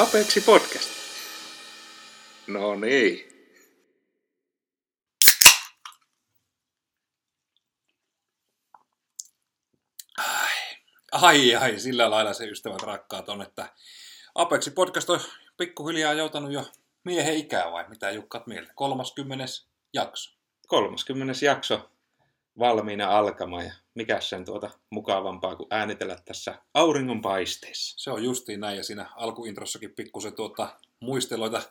Apexi Podcast. No niin. Ai ai, sillä lailla se ystävät rakkaat on, että Apexi Podcast on pikkuhiljaa joutanut jo miehen ikää vai mitä Jukkat mieltä? 30. jakso. 30. jakso valmiina alkamaan ja mikä sen tuota mukavampaa kuin äänitellä tässä auringon paisteessa. Se on justiin näin ja siinä alkuintrossakin pikkusen tuota muisteloita,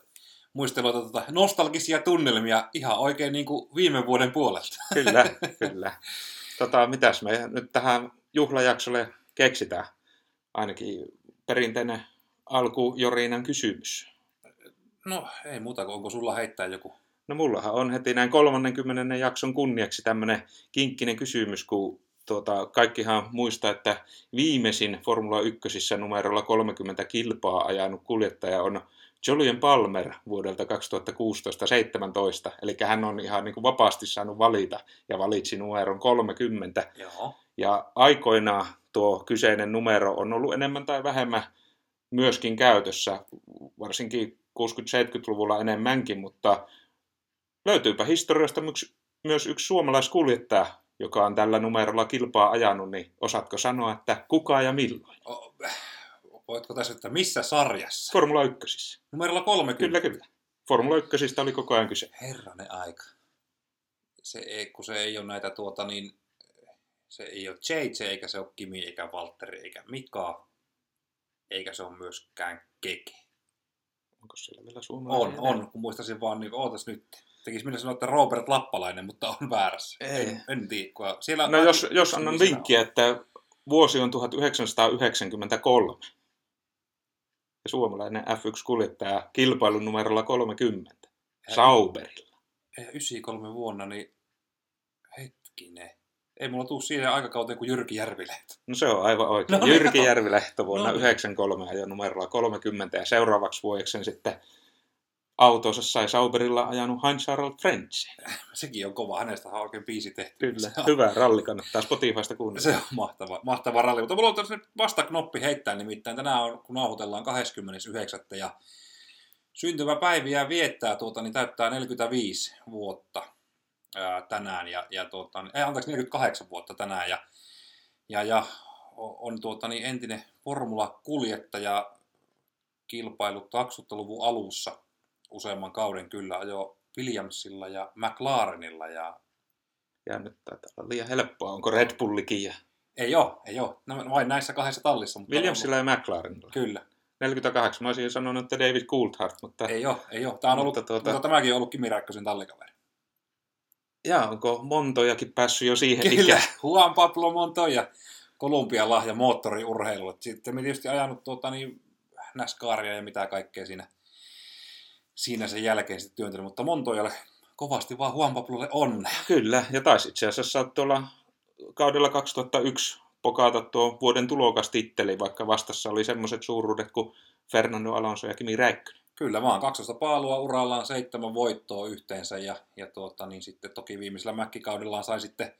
muisteloita tuota nostalgisia tunnelmia ihan oikein niin kuin viime vuoden puolelta. Kyllä, kyllä. Tota, mitäs me nyt tähän juhlajaksolle keksitään? Ainakin perinteinen alkujorinan kysymys. No ei muuta kuin onko sulla heittää joku No mullahan on heti näin 30. jakson kunniaksi tämmöinen kinkkinen kysymys, kun tuota, kaikkihan muistaa, että viimeisin Formula 1 numerolla 30 kilpaa ajanut kuljettaja on Julian Palmer vuodelta 2016-17. Eli hän on ihan niin kuin vapaasti saanut valita ja valitsi numeron 30. Joo. Ja aikoinaan tuo kyseinen numero on ollut enemmän tai vähemmän myöskin käytössä, varsinkin 60-70-luvulla enemmänkin, mutta löytyypä historiasta myös yksi suomalaiskuljettaja, joka on tällä numerolla kilpaa ajanut, niin osaatko sanoa, että kuka ja milloin? O, voitko tässä, että missä sarjassa? Formula 1. Numerolla 30? Kyllä, kyllä. Formula 1 oli koko ajan kyse. Herranen aika. Se ei, kun se ei ole näitä tuota niin, se ei ole JJ, eikä se ole Kimi, eikä Valtteri, eikä Mika, eikä se ole myöskään Keke. Onko siellä vielä suomalainen? On, on, kun muistaisin vaan, niin ootas nyt tekisi minä sanoa, että Robert Lappalainen, mutta on väärässä. Ei. En, en tiedä. Siellä no jos, jos annan vinkkiä, että vuosi on 1993. Ja suomalainen F1-kuljettaja kilpailun numerolla 30. Hei. Sauberilla. 93 vuonna, niin hetkinen. Ei mulla tuu siihen aikakauteen kuin Jyrki Järvilehto. No se on aivan oikein. No, Jyrki no. Järvilehto vuonna no. 93 ajo numerolla 30 ja seuraavaksi vuodeksi sitten autonsa sai Sauberilla ajanut Heinz Charles French. Sekin on kova, hänestä on oikein biisi tehty. Kyllä, on... hyvä ralli, kannattaa Spotifysta kuunnella. Se on mahtava, mahtava ralli, mutta mulla on tässä vastaknoppi heittää nimittäin. Tänään on, kun nauhoitellaan 29. ja syntymäpäiviä viettää, tuota, niin täyttää 45 vuotta ää, tänään, ja, ja tuota, ei, anteeksi, 48 vuotta tänään, ja, ja, ja on tuota, niin entinen formula-kuljettaja kilpailut 20-luvun alussa – useamman kauden kyllä ajo Williamsilla ja McLarenilla. Ja... ja nyt taitaa olla liian helppoa. Onko Red Bullikin? Ja... Ei ole, ei ole. No, vain näissä kahdessa tallissa. Mutta Williamsilla on... ja McLarenilla. Kyllä. 48. Mä olisin sanonut, että David Coulthard, mutta... Ei ole, ei ole. Tämä on ollut, mutta, tuota... mutta tämäkin on ollut Kimi Räikkösen tallikaveri. Ja onko Montojakin päässyt jo siihen Kyllä, ikään? Juan Pablo Montoya, Kolumbian lahja moottoriurheilulle. Sitten me tietysti ajanut tuota, niin, NASCARia ja mitä kaikkea siinä siinä sen jälkeen sitten työntänyt, mutta Montojalle kovasti vaan Juan Pablolle onnea. Kyllä, ja taisi itse asiassa tuolla kaudella 2001 pokaata tuo vuoden tulokastitteli, vaikka vastassa oli semmoiset suuruudet kuin Fernando Alonso ja Kimi Räikkönen. Kyllä vaan, 12 paalua urallaan, seitsemän voittoa yhteensä ja, ja tuota, niin sitten toki viimeisellä mäkkikaudellaan sai sitten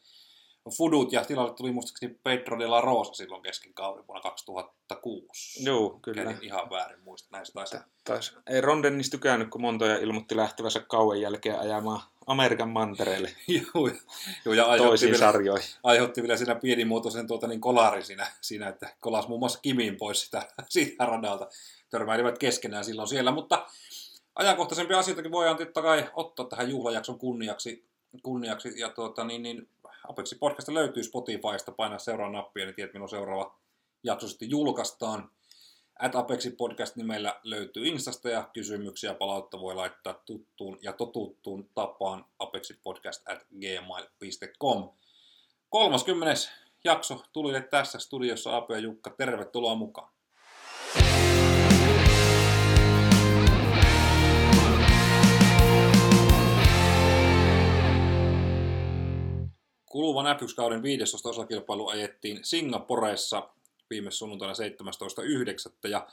Fudut ja tilalle tuli muistaakseni Pedro de la Rosa silloin kesken kauden vuonna 2006. Joo, kyllä. Käin ihan väärin muista, näistä taisi. Taisi. Ei Ron Dennis tykännyt, kun Montoja ilmoitti lähtevänsä kauan jälkeen ajamaan Amerikan mantereelle joo, joo, ja toisiin vielä, sarjoihin. Aiheutti vielä siinä pienimuotoisen tuota, niin kolari siinä, siinä, että kolas muun muassa Kimiin pois sitä, siitä radalta. Törmäilivät keskenään silloin siellä, mutta ajankohtaisempia asioitakin voidaan totta kai ottaa tähän juhlajakson kunniaksi, kunniaksi ja tuota, niin, niin Apexi podcasta löytyy Spotifysta, paina seuraa nappia, niin tiedät milloin seuraava jakso sitten julkaistaan. At Apexi Podcast nimellä löytyy Instasta ja kysymyksiä palautta voi laittaa tuttuun ja totuttuun tapaan apexipodcast at gmail.com. 30. jakso tuli tässä studiossa Ape ja Jukka. Tervetuloa mukaan. Kuluvan f kauden 15 osakilpailu ajettiin Singaporeessa viime sunnuntaina 17.9. Ja,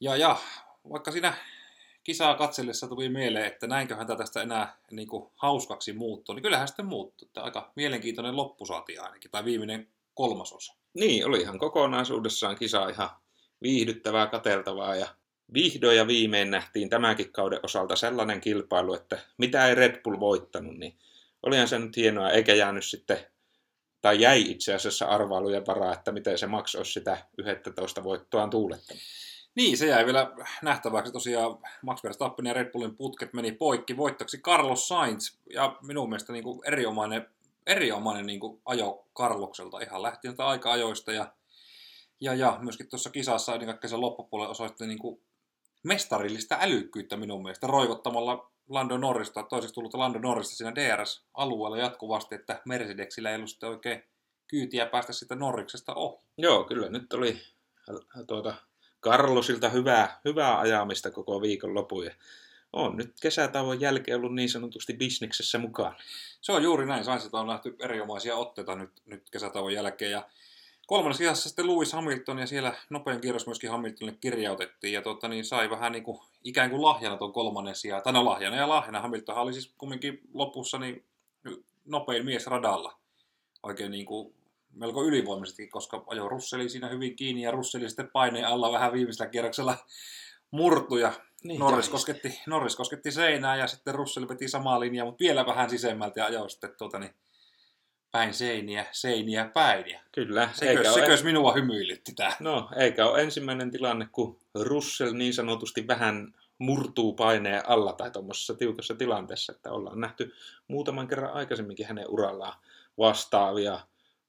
ja, ja vaikka siinä kisaa katsellessa tuli mieleen, että näinköhän tämä tästä enää niin kuin hauskaksi muuttuu, niin kyllähän sitten muuttui. Että aika mielenkiintoinen loppu saatiin ainakin, tai viimeinen kolmasosa. Niin, oli ihan kokonaisuudessaan kisa ihan viihdyttävää, kateltavaa ja vihdoin ja viimein nähtiin tämänkin kauden osalta sellainen kilpailu, että mitä ei Red Bull voittanut, niin olihan se nyt hienoa, eikä jäänyt sitten, tai jäi itse asiassa arvailujen varaa, että miten se Max olisi sitä 11 voittoaan tuulettanut. Niin, se jäi vielä nähtäväksi. Tosiaan Max Verstappen ja Red Bullin putket meni poikki. Voittaksi Carlos Sainz ja minun mielestä niin kuin erinomainen, erinomainen niin kuin ajo Carlokselta ihan lähtien aika-ajoista ja, ja, ja myöskin tuossa kisassa ennen kaikkea sen loppupuolella osoitti niin kuin mestarillista älykkyyttä minun mielestä roivottamalla Lando Norrista, toiseksi tullut Lando Norrista siinä DRS-alueella jatkuvasti, että Mercedesillä ei ollut sitten oikein kyytiä päästä sitä Norriksesta ohi. Joo, kyllä nyt oli tuota, Carlosilta hyvää, hyvää ajamista koko viikon lopun. Ja on nyt kesätauon jälkeen ollut niin sanotusti bisneksessä mukaan. Se on juuri näin. Sainsilta on nähty erinomaisia otteita nyt, nyt kesätauon jälkeen. Ja kolmannessa kisassa sitten Lewis Hamilton ja siellä nopein kierros myöskin Hamiltonille kirjautettiin. Ja tota, niin sai vähän niin kuin, ikään kuin lahjana tuon kolmannen sijaan. Tai no lahjana ja lahjana. Hamilton oli siis kumminkin lopussa niin nopein mies radalla. Oikein niin kuin melko ylivoimaisesti, koska ajo Russeli siinä hyvin kiinni ja Russeli sitten paineen alla vähän viimeisellä kierroksella murtu ja niin, Norris, kosketti, Norris kosketti seinää ja sitten Russell veti samaa linjaa, mutta vielä vähän sisemmältä ja ajoi sitten tuota, niin, päin seiniä, seiniä päin. Ja Kyllä. Sekös, sekös en... minua hymyilytti tämä. No, eikä ole ensimmäinen tilanne, kun Russell niin sanotusti vähän murtuu paineen alla tai tuommoisessa tiukassa tilanteessa, että ollaan nähty muutaman kerran aikaisemminkin hänen urallaan vastaavia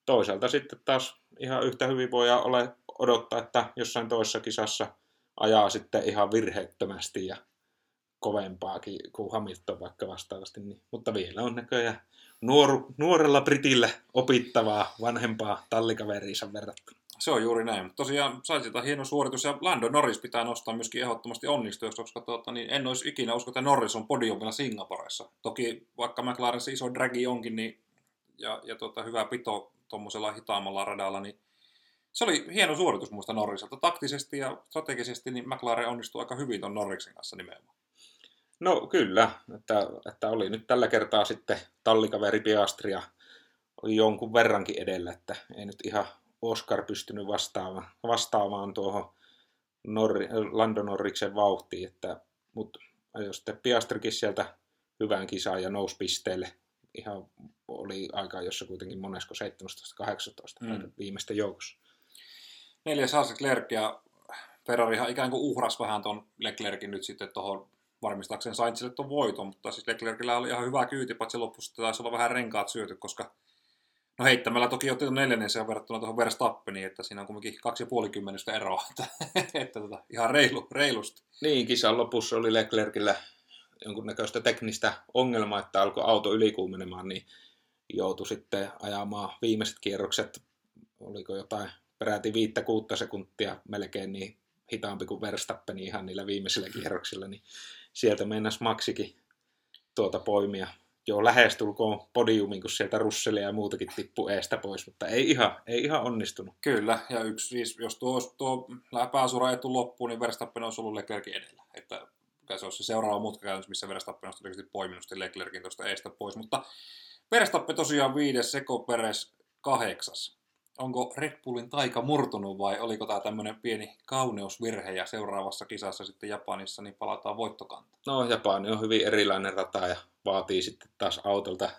toisaalta sitten taas ihan yhtä hyvin voi ole odottaa, että jossain toisessa kisassa ajaa sitten ihan virheettömästi ja kovempaakin kuin Hamilton vaikka vastaavasti. Niin, mutta vielä on näköjään nuoru, nuorella Britillä opittavaa vanhempaa tallikaveriinsa verrattuna. Se on juuri näin. Mutta tosiaan sitä hieno suoritus ja Lando Norris pitää nostaa myöskin ehdottomasti onnistujaksi, koska tuota, niin en olisi ikinä usko, että Norris on podiumilla Singaporessa. Toki vaikka McLaren se iso dragi onkin, niin ja, ja tuota, hyvä pito tuommoisella hitaammalla radalla, niin se oli hieno suoritus muista Norriselta. Taktisesti ja strategisesti niin McLaren onnistui aika hyvin tuon Norriksen kanssa nimenomaan. No kyllä, että, että oli nyt tällä kertaa sitten tallikaveri Piastria oli jonkun verrankin edellä, että ei nyt ihan Oscar pystynyt vastaamaan, vastaamaan tuohon Norri, Lando Norriksen vauhtiin, että, mutta jos sitten Piastrikin sieltä hyvään kisaan ja nousi pisteelle ihan oli aika jossa kuitenkin monesko 17-18 mm. viimeisten joukossa. Neljäs Charles Leclerc ja Ferrari ihan ikään kuin uhras vähän tuon Leclerkin nyt sitten tuohon varmistaakseen Sainzille tuon voiton, mutta siis Leclercillä oli ihan hyvä kyyti, paitsi lopussa taisi olla vähän renkaat syöty, koska No heittämällä toki otti tuon neljännen sen verrattuna tuohon Verstappeniin, että siinä on kuitenkin kaksi ja puoli kymmenystä eroa, että, että tota, ihan reilu, reilusti. Niin, kisan lopussa oli Leclercillä jonkunnäköistä teknistä ongelmaa, että alkoi auto ylikuumenemaan, niin joutui sitten ajamaan viimeiset kierrokset, oliko jotain peräti viittä kuutta sekuntia melkein niin hitaampi kuin Verstappen ihan niillä viimeisillä kierroksilla, niin sieltä mennäs Maksikin tuota poimia. Joo, lähestulkoon podiumin, kun sieltä Russelia ja muutakin tippu eestä pois, mutta ei ihan, ei ihan onnistunut. Kyllä, ja yksi, siis, jos tuo, tuo pääsura etu loppuu, niin Verstappen olisi ollut Leclerkin edellä. Että se olisi se seuraava mutka käytännössä, missä Verstappen olisi todennäköisesti poiminut Leclerkin tuosta eestä pois. Mutta Verstappen tosiaan viides, Seko Peres kahdeksas. Onko Red Bullin taika murtunut vai oliko tämä tämmöinen pieni kauneusvirhe ja seuraavassa kisassa sitten Japanissa niin palataan voittokantaan? No Japani on hyvin erilainen rata ja vaatii sitten taas autolta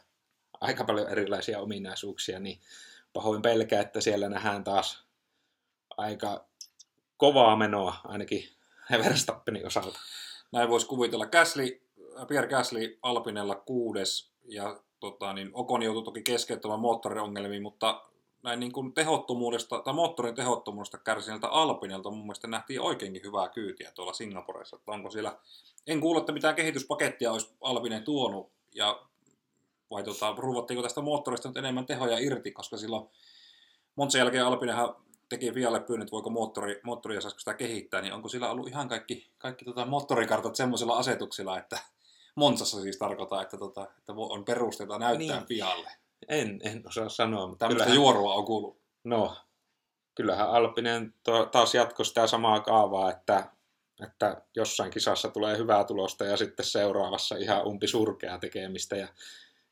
aika paljon erilaisia ominaisuuksia, niin pahoin pelkää, että siellä nähdään taas aika kovaa menoa ainakin Verstappenin osalta. Näin voisi kuvitella. Gasly, Pierre Gasly Alpinella kuudes ja tota, niin Okon joutui toki keskeyttämään moottoriongelmiin, mutta näin niin kuin tehottomuudesta, tai moottorin tehottomuudesta kärsineeltä Alpinelta mun mielestä nähtiin oikeinkin hyvää kyytiä tuolla Singaporessa. Että onko siellä, en kuule, että mitään kehityspakettia olisi Alpinen tuonut, ja vai tota, ruuvattiinko tästä moottorista nyt enemmän tehoja irti, koska silloin Monsen jälkeen Alpinenhan teki Vialle pyynnön, että voiko moottori, moottoria saisiko sitä kehittää, niin onko sillä ollut ihan kaikki, kaikki tota moottorikartat semmoisilla asetuksilla, että Monsassa siis tarkoittaa, että, tota, että on perusteita näyttää niin. pihalle. En, en osaa sanoa. Mutta Tämmöistä kyllähän, juorua on kuullut. No, kyllähän Alppinen to, taas jatkoi sitä samaa kaavaa, että, että jossain kisassa tulee hyvää tulosta ja sitten seuraavassa ihan umpi surkea tekemistä. Ja,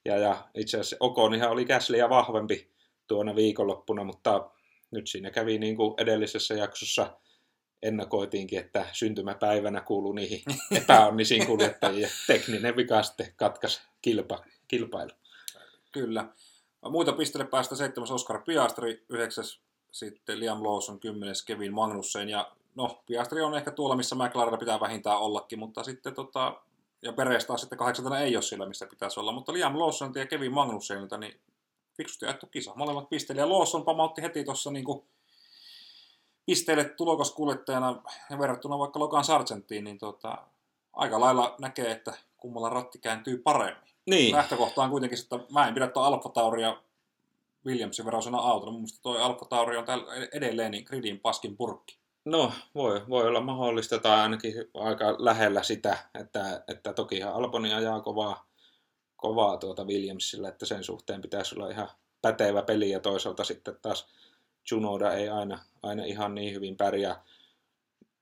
ja, ja itse asiassa Okonihan oli Käsliä vahvempi tuona viikonloppuna, mutta nyt siinä kävi niin kuin edellisessä jaksossa ennakoitiinkin, että syntymäpäivänä kuuluu niihin epäonnisiin kuljettajien tekninen vika sitten katkaisi kilpa, kilpailu. Kyllä. Muita pisteille päästä seitsemäs Oscar Piastri, yhdeksäs sitten Liam Lawson, kymmenes Kevin Magnussen ja no Piastri on ehkä tuolla, missä McLaren pitää vähintään ollakin, mutta sitten tota, ja Peres taas sitten kahdeksantena ei ole siellä, missä pitäisi olla, mutta Liam Lawson ja Kevin Magnussenilta, niin fiksusti ajettu kisa. Molemmat pisteille. Ja Lawson pamautti heti tuossa niin pisteille tulokaskuljettajana ja verrattuna vaikka Logan Sargenttiin, niin tota, aika lailla näkee, että kummalla ratti kääntyy paremmin. Niin. Lähtökohta on kuitenkin, että mä en pidä tuon Alfa Tauria Williamsin veroisena autona. Mun mielestä toi Alfa Tauri on edelleen niin gridin paskin purkki. No, voi, voi olla mahdollista tai ainakin aika lähellä sitä, että, että tokihan Alboni ajaa kovaa, kovaa tuota Williamsilla, että sen suhteen pitäisi olla ihan pätevä peli ja toisaalta sitten taas Junoda ei aina, aina ihan niin hyvin pärjää.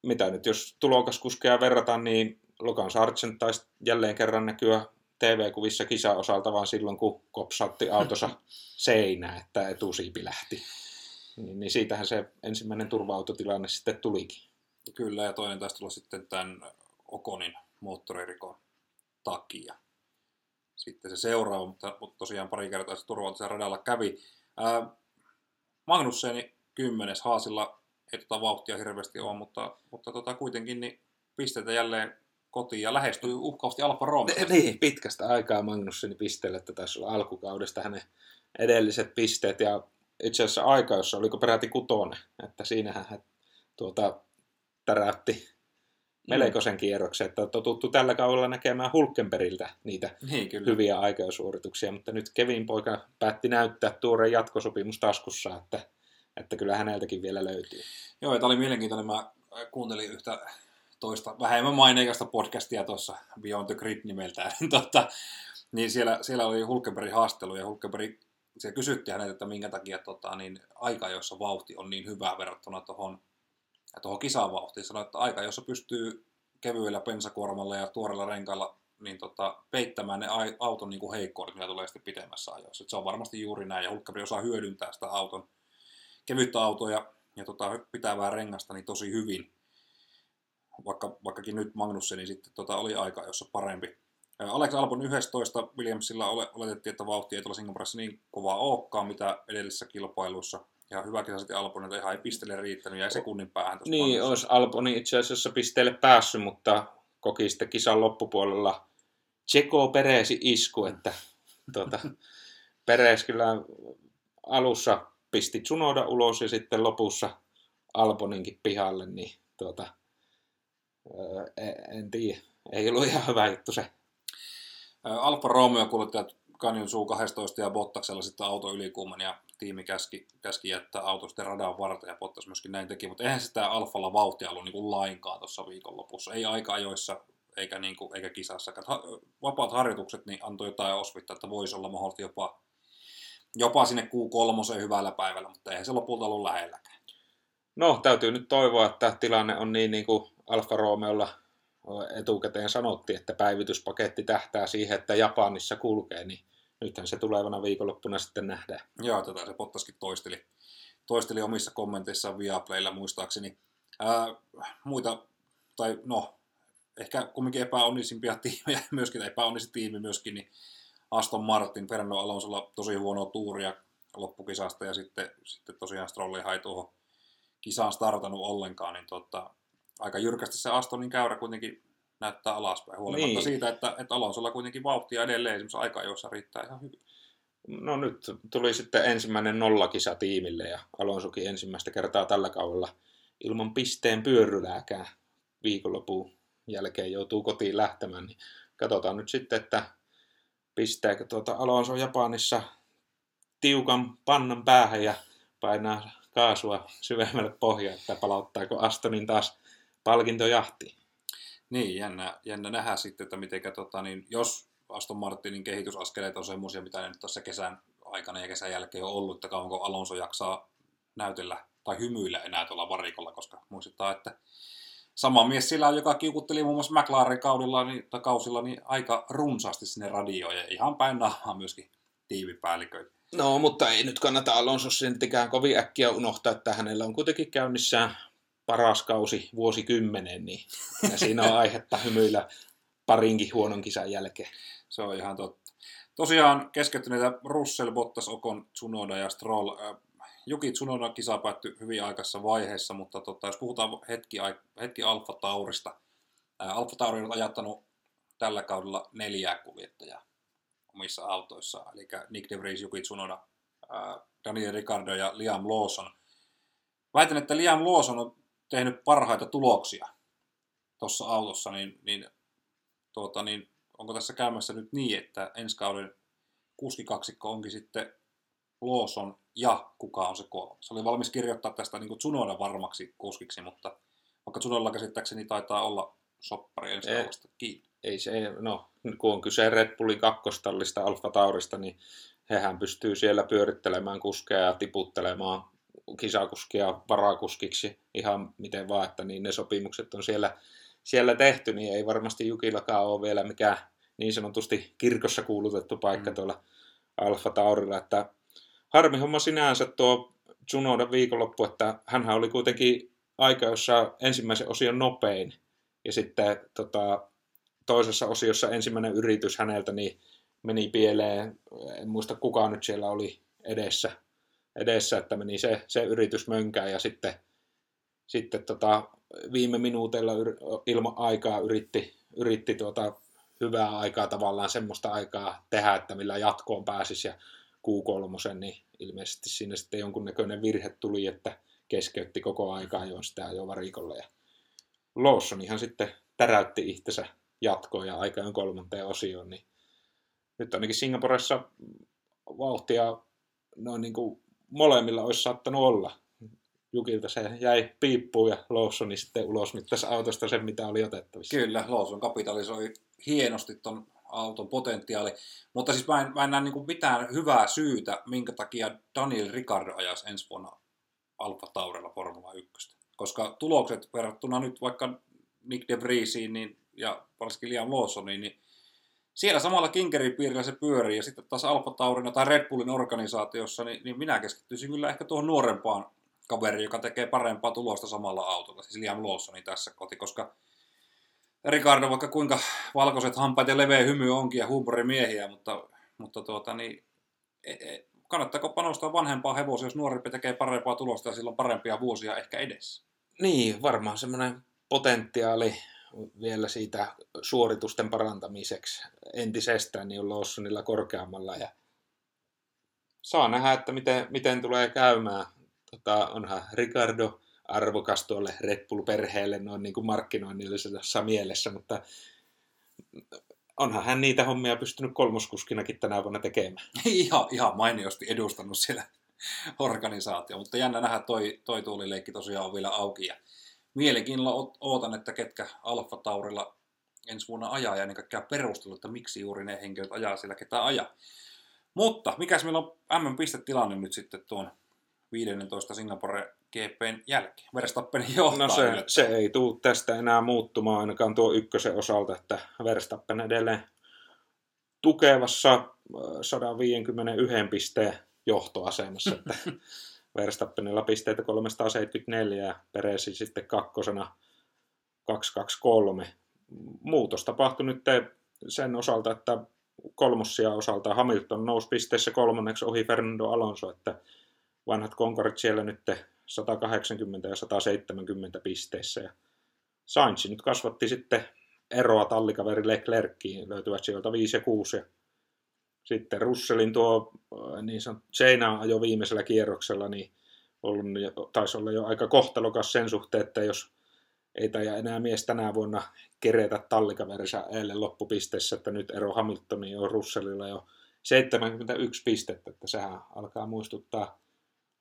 Mitä nyt, jos tulokaskuskeja verrataan, niin Logan Sargent taisi jälleen kerran näkyä TV-kuvissa kisaosalta, vaan silloin kun kopsatti autossa seinää, että etusiipi lähti. Niin, niin siitähän se ensimmäinen turva-autotilanne sitten tulikin. Kyllä, ja toinen taisi tulla sitten tämän Okonin moottoririkon takia. Sitten se seuraava, mutta, mutta tosiaan pari kertaa se turva radalla kävi. Ää, Magnusseni kymmenes Haasilla ei tota vauhtia hirveästi ole, mutta, mutta tota kuitenkin niin pisteitä jälleen kotiin ja lähestyy uhkaavasti Alfa Romeo. Niin, pitkästä aikaa Magnusseni pisteelle, että tässä on alkukaudesta hänen edelliset pisteet ja itse asiassa aika, jossa oliko peräti kutonen, että siinähän hän tuota, täräytti melkoisen kierroksen, että totuttu tällä kaudella näkemään Hulkenperiltä niitä niin, kyllä. hyviä aikaisuorituksia, mutta nyt Kevin poika päätti näyttää tuoreen jatkosopimus taskussa, että, että kyllä häneltäkin vielä löytyy. Joo, tämä oli mielenkiintoinen. Mä kuuntelin yhtä toista vähemmän maineikasta podcastia tuossa Beyond the Grid nimeltään, tota, niin siellä, siellä oli Hulkenbergin haastelu ja Hulkenberg siellä kysyttiin häneltä, että minkä takia tota, niin aika, jossa vauhti on niin hyvä verrattuna tuohon tuohon kisavauhtiin. Sanoi, että aika, jossa pystyy kevyillä pensakuormalla ja tuorella renkailla niin tota, peittämään ne auton niin kuin heikkoudet, mitä tulee sitten pitemmässä ajoissa. Et se on varmasti juuri näin, ja Hulkkari osaa hyödyntää sitä auton, kevyttä autoa ja, ja tota, pitävää rengasta niin tosi hyvin. Vaikka, vaikkakin nyt Magnusseni sitten tota, oli aika, jossa parempi. Alex Albon 11 Williamsilla oletettiin, että vauhti ei tuolla Singaporessa niin kovaa olekaan, mitä edellisissä kilpailuissa. Ja hyvä kisa sitten Albonilta ihan ei pistele riittänyt, jäi sekunnin päähän tuossa Niin, panossa. olisi Alboni itse asiassa pisteelle päässyt, mutta koki sitten kisan loppupuolella Tseko Peresi isku, että tuota, Peres kyllä alussa pisti Tsunoda ulos ja sitten lopussa Alboninkin pihalle, niin tuota, en tiedä, ei ollut ihan hyvä juttu se. Alfa Romeo kuljettajat Kanjon suu 12 ja Bottaksella sitten auto ylikuuman ja tiimi käski, käski jättää auto sitten radan varten ja Bottas myöskin näin teki, mutta eihän sitä Alfalla vauhtia ollut niin kuin lainkaan tuossa viikonlopussa, ei aika ajoissa eikä, niin kuin, eikä kisassa. Vapaat harjoitukset niin antoi jotain osvittaa, että voisi olla mahdollisesti jopa, jopa sinne Q3 hyvällä päivällä, mutta eihän se lopulta ollut lähelläkään. No, täytyy nyt toivoa, että tilanne on niin, niin kuin Alfa Romeolla etukäteen sanottiin, että päivityspaketti tähtää siihen, että Japanissa kulkee, niin nythän se tulevana viikonloppuna sitten nähdään. Joo, tätä se Pottaskin toisteli, toisteli omissa kommenteissaan Viaplaylla muistaakseni. Ää, muita, tai no, ehkä kumminkin epäonnisimpia tiimejä, myöskin epäonnisi tiimi myöskin, niin Aston Martin, Fernando Alonsolla tosi huonoa tuuria loppukisasta ja sitten, sitten tosiaan Strolli ei tuohon kisaan startannut ollenkaan, niin tota, aika jyrkästi se Astonin käyrä kuitenkin näyttää alaspäin, huolimatta niin. siitä, että, että Alonsolla kuitenkin vauhtia edelleen esimerkiksi aika, jossa riittää ihan hyvin. No nyt tuli sitten ensimmäinen nollakisa tiimille ja Alonsokin ensimmäistä kertaa tällä kaudella ilman pisteen pyörylääkään viikonlopun jälkeen joutuu kotiin lähtemään. Niin katsotaan nyt sitten, että pistääkö tuota Alonso Japanissa tiukan pannan päähän ja painaa kaasua syvemmälle pohjaan, että palauttaako Astonin taas palkintojahtiin. Niin, jännä, jännä nähdä sitten, että miten, tota, niin jos Aston Martinin kehitysaskeleet on semmoisia, mitä ne nyt tuossa kesän aikana ja kesän jälkeen on ollut, että kauanko Alonso jaksaa näytellä tai hymyillä enää tuolla varikolla, koska muistetaan, että sama mies sillä on, joka kiukutteli muun muassa McLaren kaudella, niin, tai kausilla niin aika runsaasti sinne radioon ja ihan päin naamaa myöskin tiivipäälliköitä. No, mutta ei nyt kannata Alonso siltikään kovin äkkiä unohtaa, että hänellä on kuitenkin käynnissään paras kausi vuosikymmenen, niin siinä on aihetta hymyillä parinkin huonon kisan jälkeen. Se on ihan totta. Tosiaan keskittyneitä Russell, Bottas, Okon, Tsunoda ja Stroll. Juki Tsunoda kisa päättyi hyvin aikaisessa vaiheessa, mutta tota, jos puhutaan hetki, hetki Alfa Taurista. Alfa Tauri on ajattanut tällä kaudella neljää kuljettajaa omissa autoissaan, eli Nick De Vries, Juki Tsunoda, Daniel Ricardo ja Liam Lawson. Väitän, että Liam Lawson on tehnyt parhaita tuloksia tuossa autossa, niin, niin, tuota, niin onko tässä käymässä nyt niin, että ensi kauden kuskikaksikko onkin sitten Lawson ja kuka on se kolmas. Se oli valmis kirjoittaa tästä niin Tsunoda varmaksi kuskiksi, mutta vaikka Tsunolla käsittääkseni taitaa olla soppari ensi kaudesta kiinni. Ei se, no kun on kyse Red Bullin kakkostallista Alfa Taurista, niin hehän pystyy siellä pyörittelemään kuskeja ja tiputtelemaan kisakuskia varakuskiksi ihan miten vaan, että niin ne sopimukset on siellä, siellä tehty, niin ei varmasti Jukillakaan ole vielä mikään niin sanotusti kirkossa kuulutettu paikka mm. tuolla Alfa Taurilla, että harmi homma sinänsä tuo Junoda viikonloppu, että hän oli kuitenkin aika, jossa ensimmäisen osion nopein, ja sitten tota, toisessa osiossa ensimmäinen yritys häneltä niin meni pieleen, en muista kuka nyt siellä oli edessä, edessä että meni se, se yritys mönkään ja sitten, sitten tota, viime minuuteilla ilman aikaa yritti, yritti tuota hyvää aikaa tavallaan semmoista aikaa tehdä, että millä jatkoon pääsisi ja Q3, niin ilmeisesti siinä sitten jonkunnäköinen virhe tuli, että keskeytti koko aikaa jo sitä jo varikolle ja Lawson sitten täräytti itsensä jatkoon ja aikaan kolmanteen osioon, niin nyt ainakin Singaporessa vauhtia noin niin kuin molemmilla olisi saattanut olla. Jukilta se jäi piippuun ja Lawsoni sitten ulos tässä autosta sen, mitä oli otettavissa. Kyllä, Lawson kapitalisoi hienosti ton auton potentiaali. Mutta siis mä en, mä en näe niin mitään hyvää syytä, minkä takia Daniel Ricardo ajaisi ensi vuonna Alfa Taurella Formula 1. Koska tulokset verrattuna nyt vaikka Nick De Vriesiin niin, ja varsinkin Liam Lawsoniin, niin siellä samalla kinkeripiirillä se pyörii, ja sitten taas Alfa Taurina tai Red Bullin organisaatiossa, niin, niin minä keskittyisin kyllä ehkä tuohon nuorempaan kaveriin, joka tekee parempaa tulosta samalla autolla, siis Liam Lawsoni tässä koti, koska Ricardo, vaikka kuinka valkoiset hampaat ja leveä hymy onkin ja huumorimiehiä, mutta, mutta tuota, niin, e, e, kannattaako panostaa vanhempaa hevosia, jos nuorempi tekee parempaa tulosta ja silloin parempia vuosia ehkä edessä? Niin, varmaan semmoinen potentiaali vielä siitä suoritusten parantamiseksi entisestään, niin on Lawsonilla korkeammalla. Ja saa nähdä, että miten, miten tulee käymään. Tota, onhan Ricardo arvokas tuolle Red Bull-perheelle noin niin kuin markkinoinnillisessa mielessä, mutta onhan hän niitä hommia pystynyt kolmoskuskinakin tänä vuonna tekemään. ihan, ihan mainiosti edustanut siellä organisaatio, mutta jännä nähdä, toi, toi tuulileikki tosiaan on vielä auki ja mielenkiinnolla ootan, että ketkä Alfa Taurilla ensi vuonna ajaa ja ennen kaikkea perustelu, että miksi juuri ne henkilöt ajaa siellä, ketä ajaa. Mutta mikäs meillä on M-pistetilanne nyt sitten tuon 15 Singapore GPn jälkeen? Verstappen johtaa. No se, se ei tule tästä enää muuttumaan ainakaan tuo ykkösen osalta, että Verstappen edelleen tukevassa 151 äh, pisteen johtoasemassa. Että Verstappenilla pisteitä 374 ja Peresi sitten kakkosena 223. Muutos tapahtui nyt sen osalta, että kolmossia osalta Hamilton nousi pisteessä kolmanneksi ohi Fernando Alonso, että vanhat konkarit siellä nyt 180 ja 170 pisteissä. Ja Sainz nyt kasvatti sitten eroa tallikaveri Leclerckiin, löytyvät sieltä 5 ja 6 ja sitten Russellin tuo äh, niin sanottu Seinaa ajo viimeisellä kierroksella, niin ollut, taisi olla jo aika kohtalokas sen suhteen, että jos ei taida enää mies tänä vuonna keretä tallikaverinsa eilen loppupisteessä, että nyt ero Hamiltoniin on Russellilla jo 71 pistettä, että sehän alkaa muistuttaa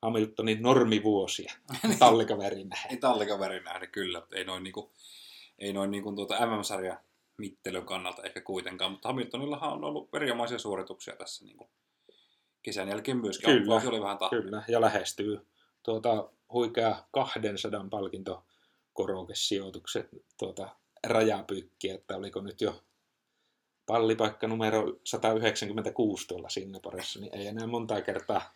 Hamiltonin normivuosia tallikaverin nähden. ei tallikaverin nähden, kyllä. Ei noin, niinku, ei noin niinku tuota MM-sarja mittelön kannalta ehkä kuitenkaan, mutta Hamiltonillahan on ollut erinomaisia suorituksia tässä niin kuin kesän jälkeen myöskin. Kyllä, oli vähän kyllä, ja lähestyy tuota, huikea 200 palkinto korokesijoitukset tuota, rajapykki, että oliko nyt jo pallipaikka numero 196 tuolla Singaporessa, niin ei enää monta kertaa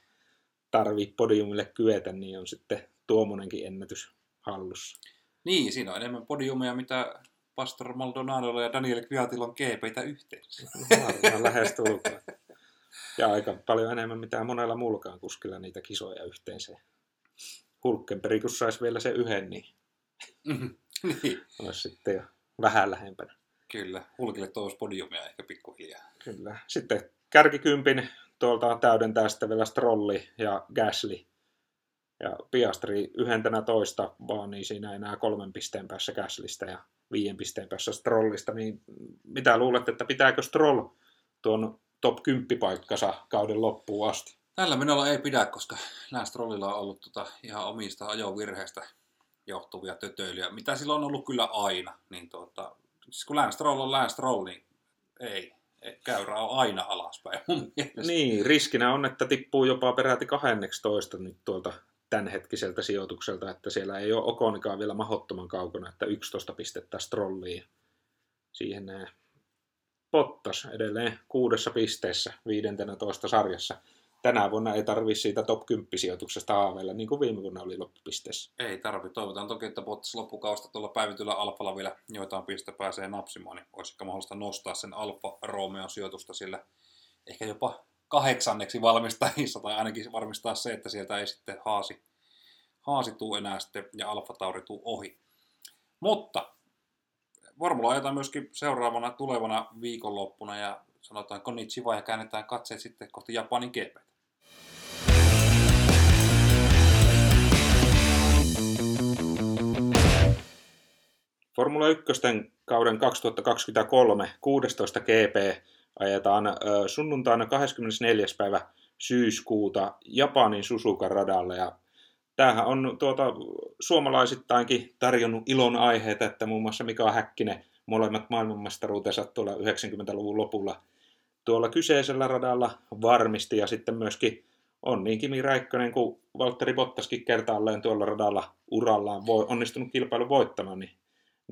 tarvii podiumille kyetä, niin on sitten tuommoinenkin ennätys hallussa. Niin, siinä on enemmän podiumia, mitä Pastor Maldonadolla ja Daniel Kviatilla on GPitä yhteensä. Varmaan lähestulkoon. Ja aika paljon enemmän mitä monella muullakaan kuskilla niitä kisoja yhteensä. Hulkenberg, kun saisi vielä se yhden, niin Mhm. niin, olisi sitten jo vähän lähempänä. kyllä. Hulkille toisi podiumia ehkä pikkuhiljaa. Kyllä. Sitten kärkikympin tuolta täydentää sitten vielä Strolli ja Gasly. Ja Piastri yhdentenä toista, vaan niin siinä enää kolmen pisteen päässä Gaslystä ja viiden pisteen päässä Strollista. Niin mitä luulet, että pitääkö Stroll tuon top 10 paikkansa kauden loppuun asti? Tällä menolla ei pidä, koska Lance Strollilla on ollut tota ihan omista ajovirheistä johtuvia tötöilyjä, mitä sillä on ollut kyllä aina. Niin tuota, siis kun Lance Stroll on Lance Stroll, niin ei. ei käyrä on aina alaspäin mun mielestä. Niin, riskinä on, että tippuu jopa peräti 12 nyt tuolta tämänhetkiseltä sijoitukselta, että siellä ei ole Okonikaan vielä mahottoman kaukana, että 11 pistettä Strolliin. Siihen näin. Pottas edelleen kuudessa pisteessä 15 sarjassa. Tänä vuonna ei tarvi siitä top 10 sijoituksesta haaveilla, niin kuin viime vuonna oli loppupisteessä. Ei tarvi. Toivotaan toki, että Bottas loppukausta tuolla päivityllä Alfalla vielä joitain piste pääsee napsimaan, niin olisi ehkä mahdollista nostaa sen Alfa Romeo sijoitusta sillä ehkä jopa kahdeksanneksi valmistajissa, tai ainakin varmistaa se, että sieltä ei sitten haasi, haasi tuu enää sitten ja Alfa Tauri tuu ohi. Mutta Formula ajetaan myöskin seuraavana tulevana viikonloppuna ja sanotaan konnichiwa ja käännetään katseet sitten kohti Japanin GP. Formula 1 kauden 2023 16 GP ajetaan sunnuntaina 24. päivä syyskuuta Japanin Suzuka radalle ja tämähän on tuota, suomalaisittainkin tarjonnut ilon aiheita, että muun muassa Mika Häkkinen molemmat maailmanmestaruutensa tuolla 90-luvun lopulla tuolla kyseisellä radalla varmisti ja sitten myöskin on niin Kimi Räikkönen kuin Valtteri Bottaskin kertaalleen tuolla radalla urallaan voi, onnistunut kilpailun voittamaan, niin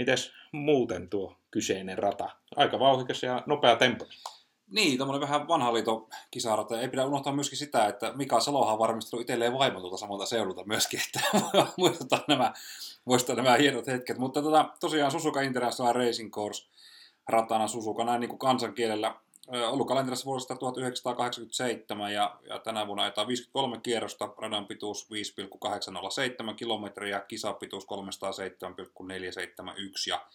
mites muuten tuo kyseinen rata? Aika vauhikas ja nopea tempo. Niin, tämmöinen vähän vanha liito kisarata. Ei pidä unohtaa myöskin sitä, että Mika Salohan on varmistanut itselleen vaimon tuolta samalta seudulta myöskin, että muistetaan nämä, muistetaan nämä hienot hetket. Mutta tota, tosiaan Suzuka International Racing Course ratana Suzuka näin niin kuin kansankielellä ollut kalenterissa vuodesta 1987 ja, ja tänä vuonna ajetaan 53 kierrosta, radan pituus 5,807 kilometriä, kisapituus 307,471 ja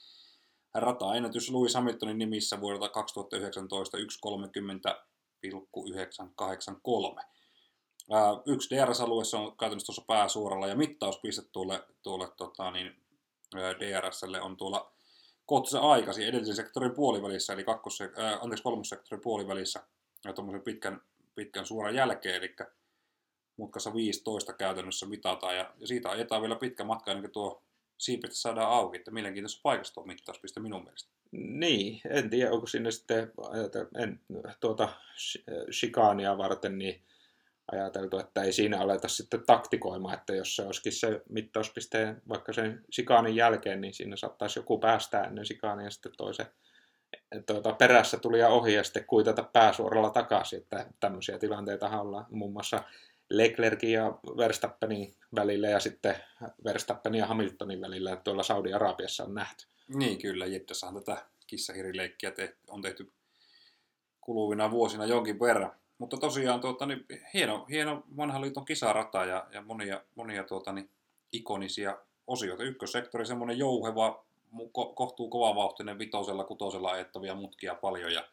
rataennätys Lewis Hamiltonin nimissä vuodelta 2019 1.30,983. Ää, Yksi DRS-alueessa on käytännössä tuossa pääsuoralla ja mittauspiste tuolle, tuolle tota, niin, DRSlle on tuolla kohtuullisen aikaisin edellisen sektorin puolivälissä, eli kakkos, ää, anteeksi, kolmossektorin puolivälissä ja tuommoisen pitkän, pitkän suoran jälkeen, eli mutkassa 15 käytännössä mitataan ja, ja siitä ajetaan vielä pitkä matka ennen kuin tuo siipistä saadaan auki, että mielenkiintoista paikasta tuo mittauspiste minun mielestä. Niin, en tiedä, onko sinne sitten en, tuota sh- shikaania varten niin ajateltu, että ei siinä aleta sitten taktikoimaan, että jos se olisikin se mittauspisteen vaikka sen sikaanin jälkeen, niin siinä saattaisi joku päästää ennen sikaania ja sitten toisen tuota, perässä tuli ja ohi ja sitten kuitata pääsuoralla takaisin, että tämmöisiä tilanteita ollaan muun muassa Leclerkin ja Verstappenin välillä ja sitten Verstappenin ja Hamiltonin välillä tuolla Saudi-Arabiassa on nähty. Niin kyllä, Jeddassahan tätä kissahirileikkiä on tehty kuluvina vuosina jonkin verran. Mutta tosiaan tuota, niin, hieno, hieno vanhan liiton kisarata ja, ja monia, monia tuota, niin, ikonisia osioita. Ykkössektori semmoinen jouheva, ko- kohtuu kovavauhtinen vitosella, kutosella ajettavia mutkia paljon ja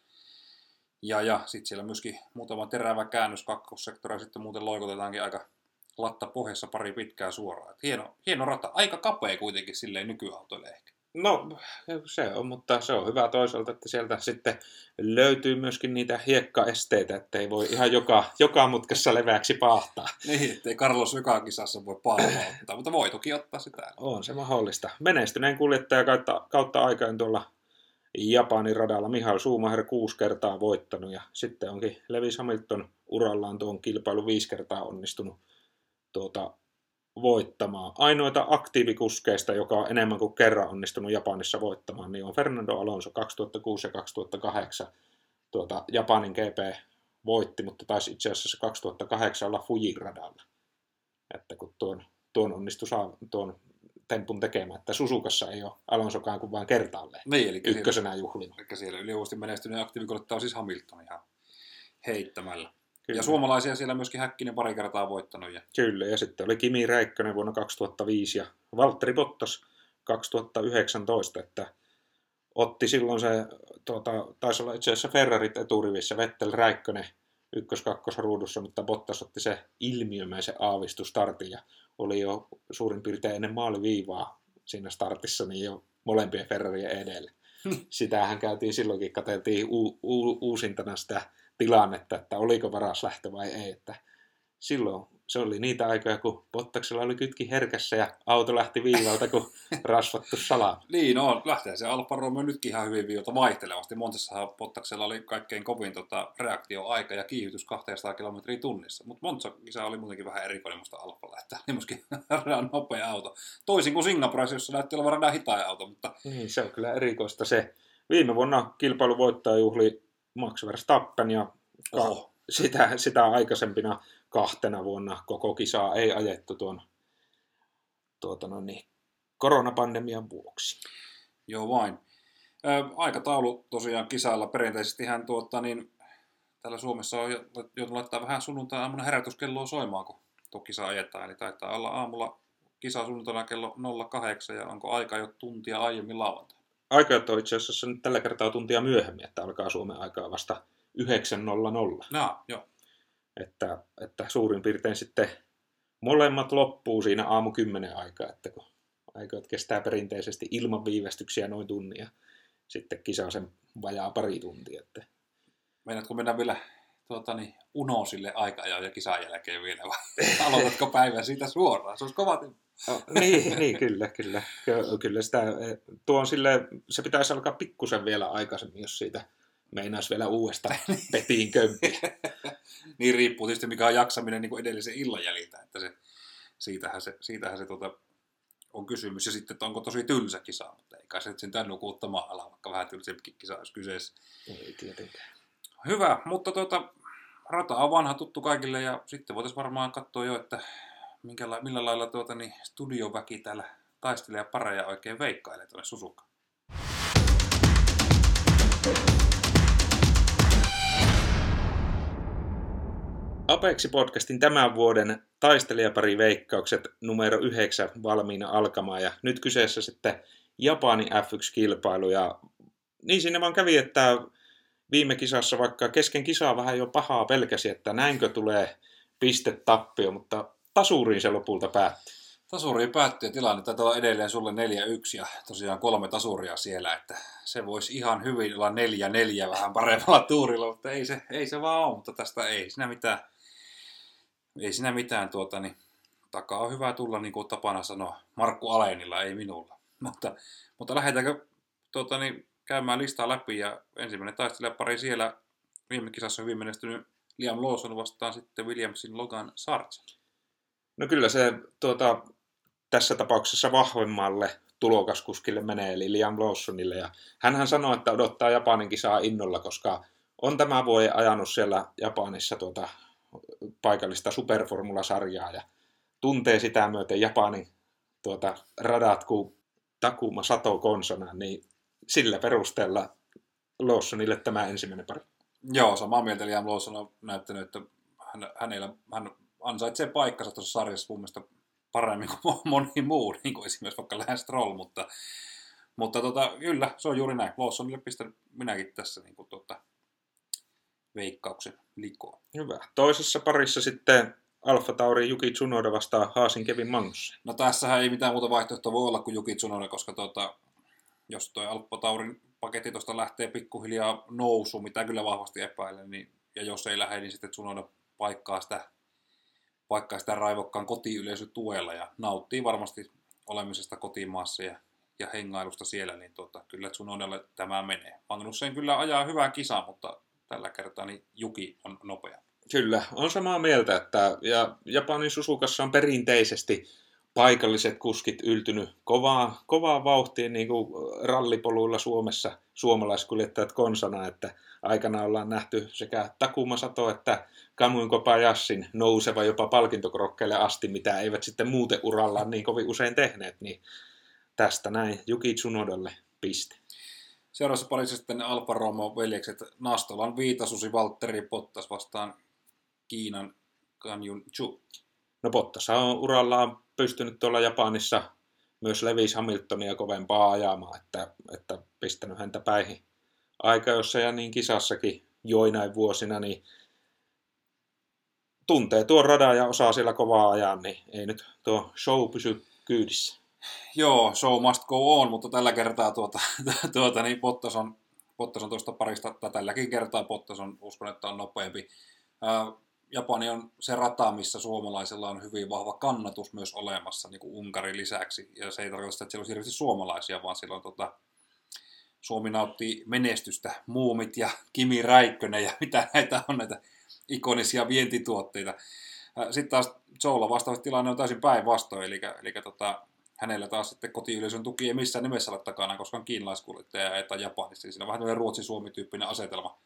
ja, ja sitten siellä myöskin muutama terävä käännös kakkossektoria, sitten muuten loikotetaankin aika latta pohjassa pari pitkää suoraa. Et hieno, hieno rata. Aika kapea kuitenkin silleen nykyautoille ehkä. No se on, mutta se on hyvä toisaalta, että sieltä sitten löytyy myöskin niitä hiekkaesteitä, että ei voi ihan joka, joka mutkassa leveäksi paahtaa. Niin, ettei Carlos joka kisassa voi paalla ottaa, mutta voi toki ottaa sitä. On se mahdollista. Menestyneen kuljettaja kautta, kautta aikaan tuolla Japanin radalla Mihail Schumacher kuusi kertaa voittanut ja sitten onkin Lewis Hamilton urallaan tuon kilpailu viisi kertaa onnistunut tuota, voittamaan. Ainoita aktiivikuskeista, joka on enemmän kuin kerran onnistunut Japanissa voittamaan, niin on Fernando Alonso 2006 ja 2008 tuota, Japanin GP voitti, mutta taisi itse asiassa 2008 olla Fuji radalla. Että kun tuon, tuon onnistui saa, tuon tempun tekemään, että Susukassa ei ole Alonsokaan kuin vain kertaalleen Niin, eli ykkösenä juhlina. Eli siellä ylivoimaisesti menestyneen aktiivikolle on siis Hamilton ihan heittämällä. Kyllä. Ja suomalaisia siellä myöskin Häkkinen pari kertaa voittanut. Ja... Kyllä, ja sitten oli Kimi Räikkönen vuonna 2005 ja Valtteri Bottas 2019, että otti silloin se, tuota, taisi olla itse asiassa Ferrarit eturivissä, Vettel Räikkönen ykkös-kakkosruudussa, mutta Bottas otti se ilmiömäisen aavistustartin ja oli jo suurin piirtein ennen maaliviivaa siinä startissa niin jo molempien Ferrarien edelle. Sitähän käytiin silloinkin, katseltiin u- u- uusintana sitä tilannetta, että oliko varas lähtö vai ei. Että silloin se oli niitä aikoja, kun Bottaksella oli kytki herkässä ja auto lähti viivalta, kun rasvattu salaa. Niin, no, lähtee se Alfa Romeo nytkin ihan hyvin viiltä vaihtelevasti. Montsassahan Bottaksella oli kaikkein kovin tota, reaktioaika ja kiihdytys 200 km tunnissa. Mutta Monza-kisa oli muutenkin vähän erikoinen musta Alfalla, että oli myöskin nopea auto. Toisin kuin Singaporessa, jossa näytti olevan radan hitain auto, mutta Niin, se on kyllä erikoista se. Viime vuonna kilpailu voittaja juhli Max Verstappen ja ka- sitä, sitä aikaisempina kahtena vuonna koko kisaa ei ajettu tuon tuota no niin, koronapandemian vuoksi. Joo vain. Ö, aikataulu tosiaan kisalla perinteisesti hän tuota, niin, täällä Suomessa on jo- joutunut laittaa vähän sunnuntai-aamuna herätyskelloa soimaan, kun tuo kisa ajetaan. Eli taitaa olla aamulla kisa sunnuntaina kello 08 ja onko aika jo tuntia aiemmin lauantai. Aikajat on itse asiassa nyt tällä kertaa tuntia myöhemmin, että alkaa Suomen aikaa vasta 9.00. No, joo. Että, että suurin piirtein sitten molemmat loppuu siinä aamu 10 aikaa, että kun aikajat kestää perinteisesti ilman viivästyksiä noin tunnin ja sitten kisa sen vajaa pari tuntia. Että Meinaatko mennä vielä tuota, niin, unosille aika ja kisan jälkeen vielä vai aloitatko päivän siitä suoraan? Se olisi kova temppu. Oh, niin, niin, kyllä, kyllä. Ky- Kyllä sitä, eh, tuo on sille, se pitäisi alkaa pikkusen vielä aikaisemmin, jos siitä meinaisi vielä uudestaan petiin kömpiä. niin riippuu tietysti mikä on jaksaminen niin kuin edellisen illan jäljiltä, että se, siitähän se, siitähän se tuota, on kysymys. Ja sitten, että onko tosi tylsä kisa, mutta ei kai se sen tämän nukuuttamaan ala, vaikka vähän tylsempikin kisa olisi kyseessä. Ei tietenkään. Hyvä, mutta tuota, rata on vanha tuttu kaikille ja sitten voitaisiin varmaan katsoa jo, että minkäla- millä lailla tuota, niin studioväki täällä taistelee pareja oikein veikkailee tuonne Susukaan. Apeksi-podcastin tämän vuoden taistelijapari veikkaukset numero 9 valmiina alkamaan ja nyt kyseessä sitten Japanin F1-kilpailu ja niin siinä vaan kävi, että viime kisassa vaikka kesken kisaa vähän jo pahaa pelkäsi, että näinkö tulee pistetappio, mutta tasuriin se lopulta päätti. Tasuriin päättyi ja tilanne taitaa olla edelleen sulle 4-1 ja tosiaan kolme tasuria siellä, että se voisi ihan hyvin olla 4-4 vähän paremmalla tuurilla, mutta ei se, ei se vaan ole, mutta tästä ei siinä mitään, ei siinä mitään tuota, niin takaa on hyvä tulla, niin kuin tapana sanoa, Markku Alenilla, ei minulla. Mutta, mutta lähdetäänkö tuota, niin, käymään listaa läpi ja ensimmäinen taistelijapari siellä viime kisassa hyvin menestynyt Liam Lawson vastaan sitten Williamsin Logan Sargent. No kyllä se tuota, tässä tapauksessa vahvemmalle tulokaskuskille menee, eli Liam Lawsonille. Ja hänhän sanoi, että odottaa Japanin kisaa innolla, koska on tämä vuoden ajanut siellä Japanissa tuota paikallista superformulasarjaa ja tuntee sitä myöten Japanin tuota, radat kuin Takuma Sato Konsona, niin sillä perusteella Lawsonille tämä ensimmäinen pari. Joo, samaa mieltä Liam Lawson on näyttänyt, että hän, hänellä, hän ansaitsee paikkansa tuossa sarjassa mun mielestä paremmin kuin moni muu, niin kuin esimerkiksi vaikka Lance Stroll, mutta, mutta tota, kyllä, se on juuri näin. Lawsonille pistän minäkin tässä niin kuin, tota, veikkauksen likoon. Hyvä. Toisessa parissa sitten Alfa Tauri Juki Tsunoda vastaa Haasin Kevin Magnussen. No tässähän ei mitään muuta vaihtoehtoa voi olla kuin Juki Tsunoda, koska tota, jos toi Alfa Taurin paketti tuosta lähtee pikkuhiljaa nousu, mitä kyllä vahvasti epäilen, niin, ja jos ei lähde, niin sitten Tsunoda paikkaa sitä, paikkaa sitä raivokkaan kotiyleisötuella ja nauttii varmasti olemisesta kotimaassa ja, ja hengailusta siellä, niin tota, kyllä Tsunodalle tämä menee. Magnussen kyllä ajaa hyvää kisaa, mutta tällä kertaa niin Juki on nopea. Kyllä, on samaa mieltä, että ja Japanin Susukassa on perinteisesti paikalliset kuskit yltynyt kovaa, kovaa vauhtiin niin kuin rallipoluilla Suomessa suomalaiskuljettajat konsana, että aikana ollaan nähty sekä Takuma Sato että Kamuin Kopajassin nouseva jopa palkintokrokkeille asti, mitä eivät sitten muuten urallaan niin kovin usein tehneet, niin tästä näin Juki Tsunodalle piste. Seuraavassa parissa sitten Alfa Romeo veljekset Nastolan Viitasusi Valtteri Pottas vastaan Kiinan Kanjun Chu. No Bottas on urallaan pystynyt tuolla Japanissa myös Lewis Hamiltonia kovempaa ajamaan, että, että pistänyt häntä päihin aika, jossa ja niin kisassakin joinain vuosina, niin tuntee tuon radan ja osaa siellä kovaa ajaa, niin ei nyt tuo show pysy kyydissä. Joo, show must go on, mutta tällä kertaa tuota, tuota niin Bottas on, Bottas on tuosta parista, tai tälläkin kertaa Bottas on, uskon, että on nopeampi. Japani on se rata, missä suomalaisilla on hyvin vahva kannatus myös olemassa niin kuin Unkarin lisäksi. Ja se ei tarkoita, että siellä on hirveästi suomalaisia, vaan siellä on tota, Suomi nauttii menestystä, muumit ja Kimi Räikkönen ja mitä näitä on näitä ikonisia vientituotteita. Sitten taas Zoulla vastaavasti tilanne on täysin päinvastoin, eli, eli tota, hänellä taas sitten kotiyleisön tuki ei missään nimessä ole takana, koska on kiinalaiskuljettaja tai Japanissa. Siinä on vähän tämmöinen Ruotsi-Suomi-tyyppinen asetelma,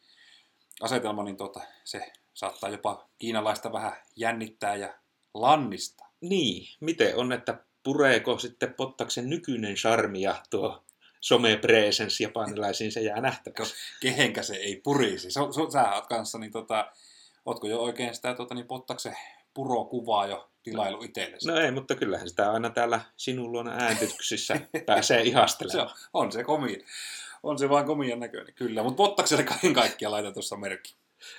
asetelma niin tota, se saattaa jopa kiinalaista vähän jännittää ja lannista. Niin, miten on, että pureeko sitten Pottaksen nykyinen charmi ja tuo some-presence japanilaisiin, se jää nähtäväksi. Kehenkä se ei purisi. So, so, sä oot kanssa, niin tota, ootko jo oikein sitä tota, niin Pottaksen purokuvaa jo tilailu itsellesi? No ei, mutta kyllähän sitä aina täällä sinun luona ääntyksissä pääsee ihastelemaan. se on, on se komia. On se vaan komian näköinen, kyllä. Mutta Pottakselle kaiken kaikkiaan laitan tuossa merkki.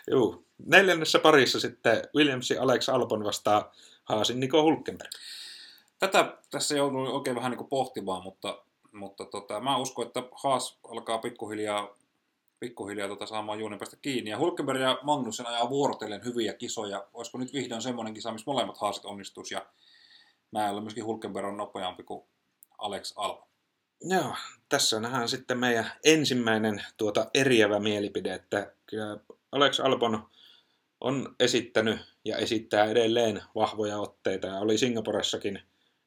Joo. Neljännessä parissa sitten Williamsi Alex Albon vastaa Haasin Niko Hulkenberg. Tätä tässä jouduin oikein vähän niin pohtimaan, mutta, mutta tota, mä uskon, että Haas alkaa pikkuhiljaa, pikkuhiljaa tota saamaan juonen päästä kiinni. Ja Hulkenberg ja Magnussen ajaa vuorotellen hyviä kisoja. Olisiko nyt vihdoin semmoinen kisa, missä molemmat Haasit onnistuisi ja näin ollen myöskin Hulkenberg on nopeampi kuin Alex Albon. Joo, tässä nähdään sitten meidän ensimmäinen tuota eriävä mielipide, että kyllä Alex Albon on esittänyt ja esittää edelleen vahvoja otteita ja oli Singaporessakin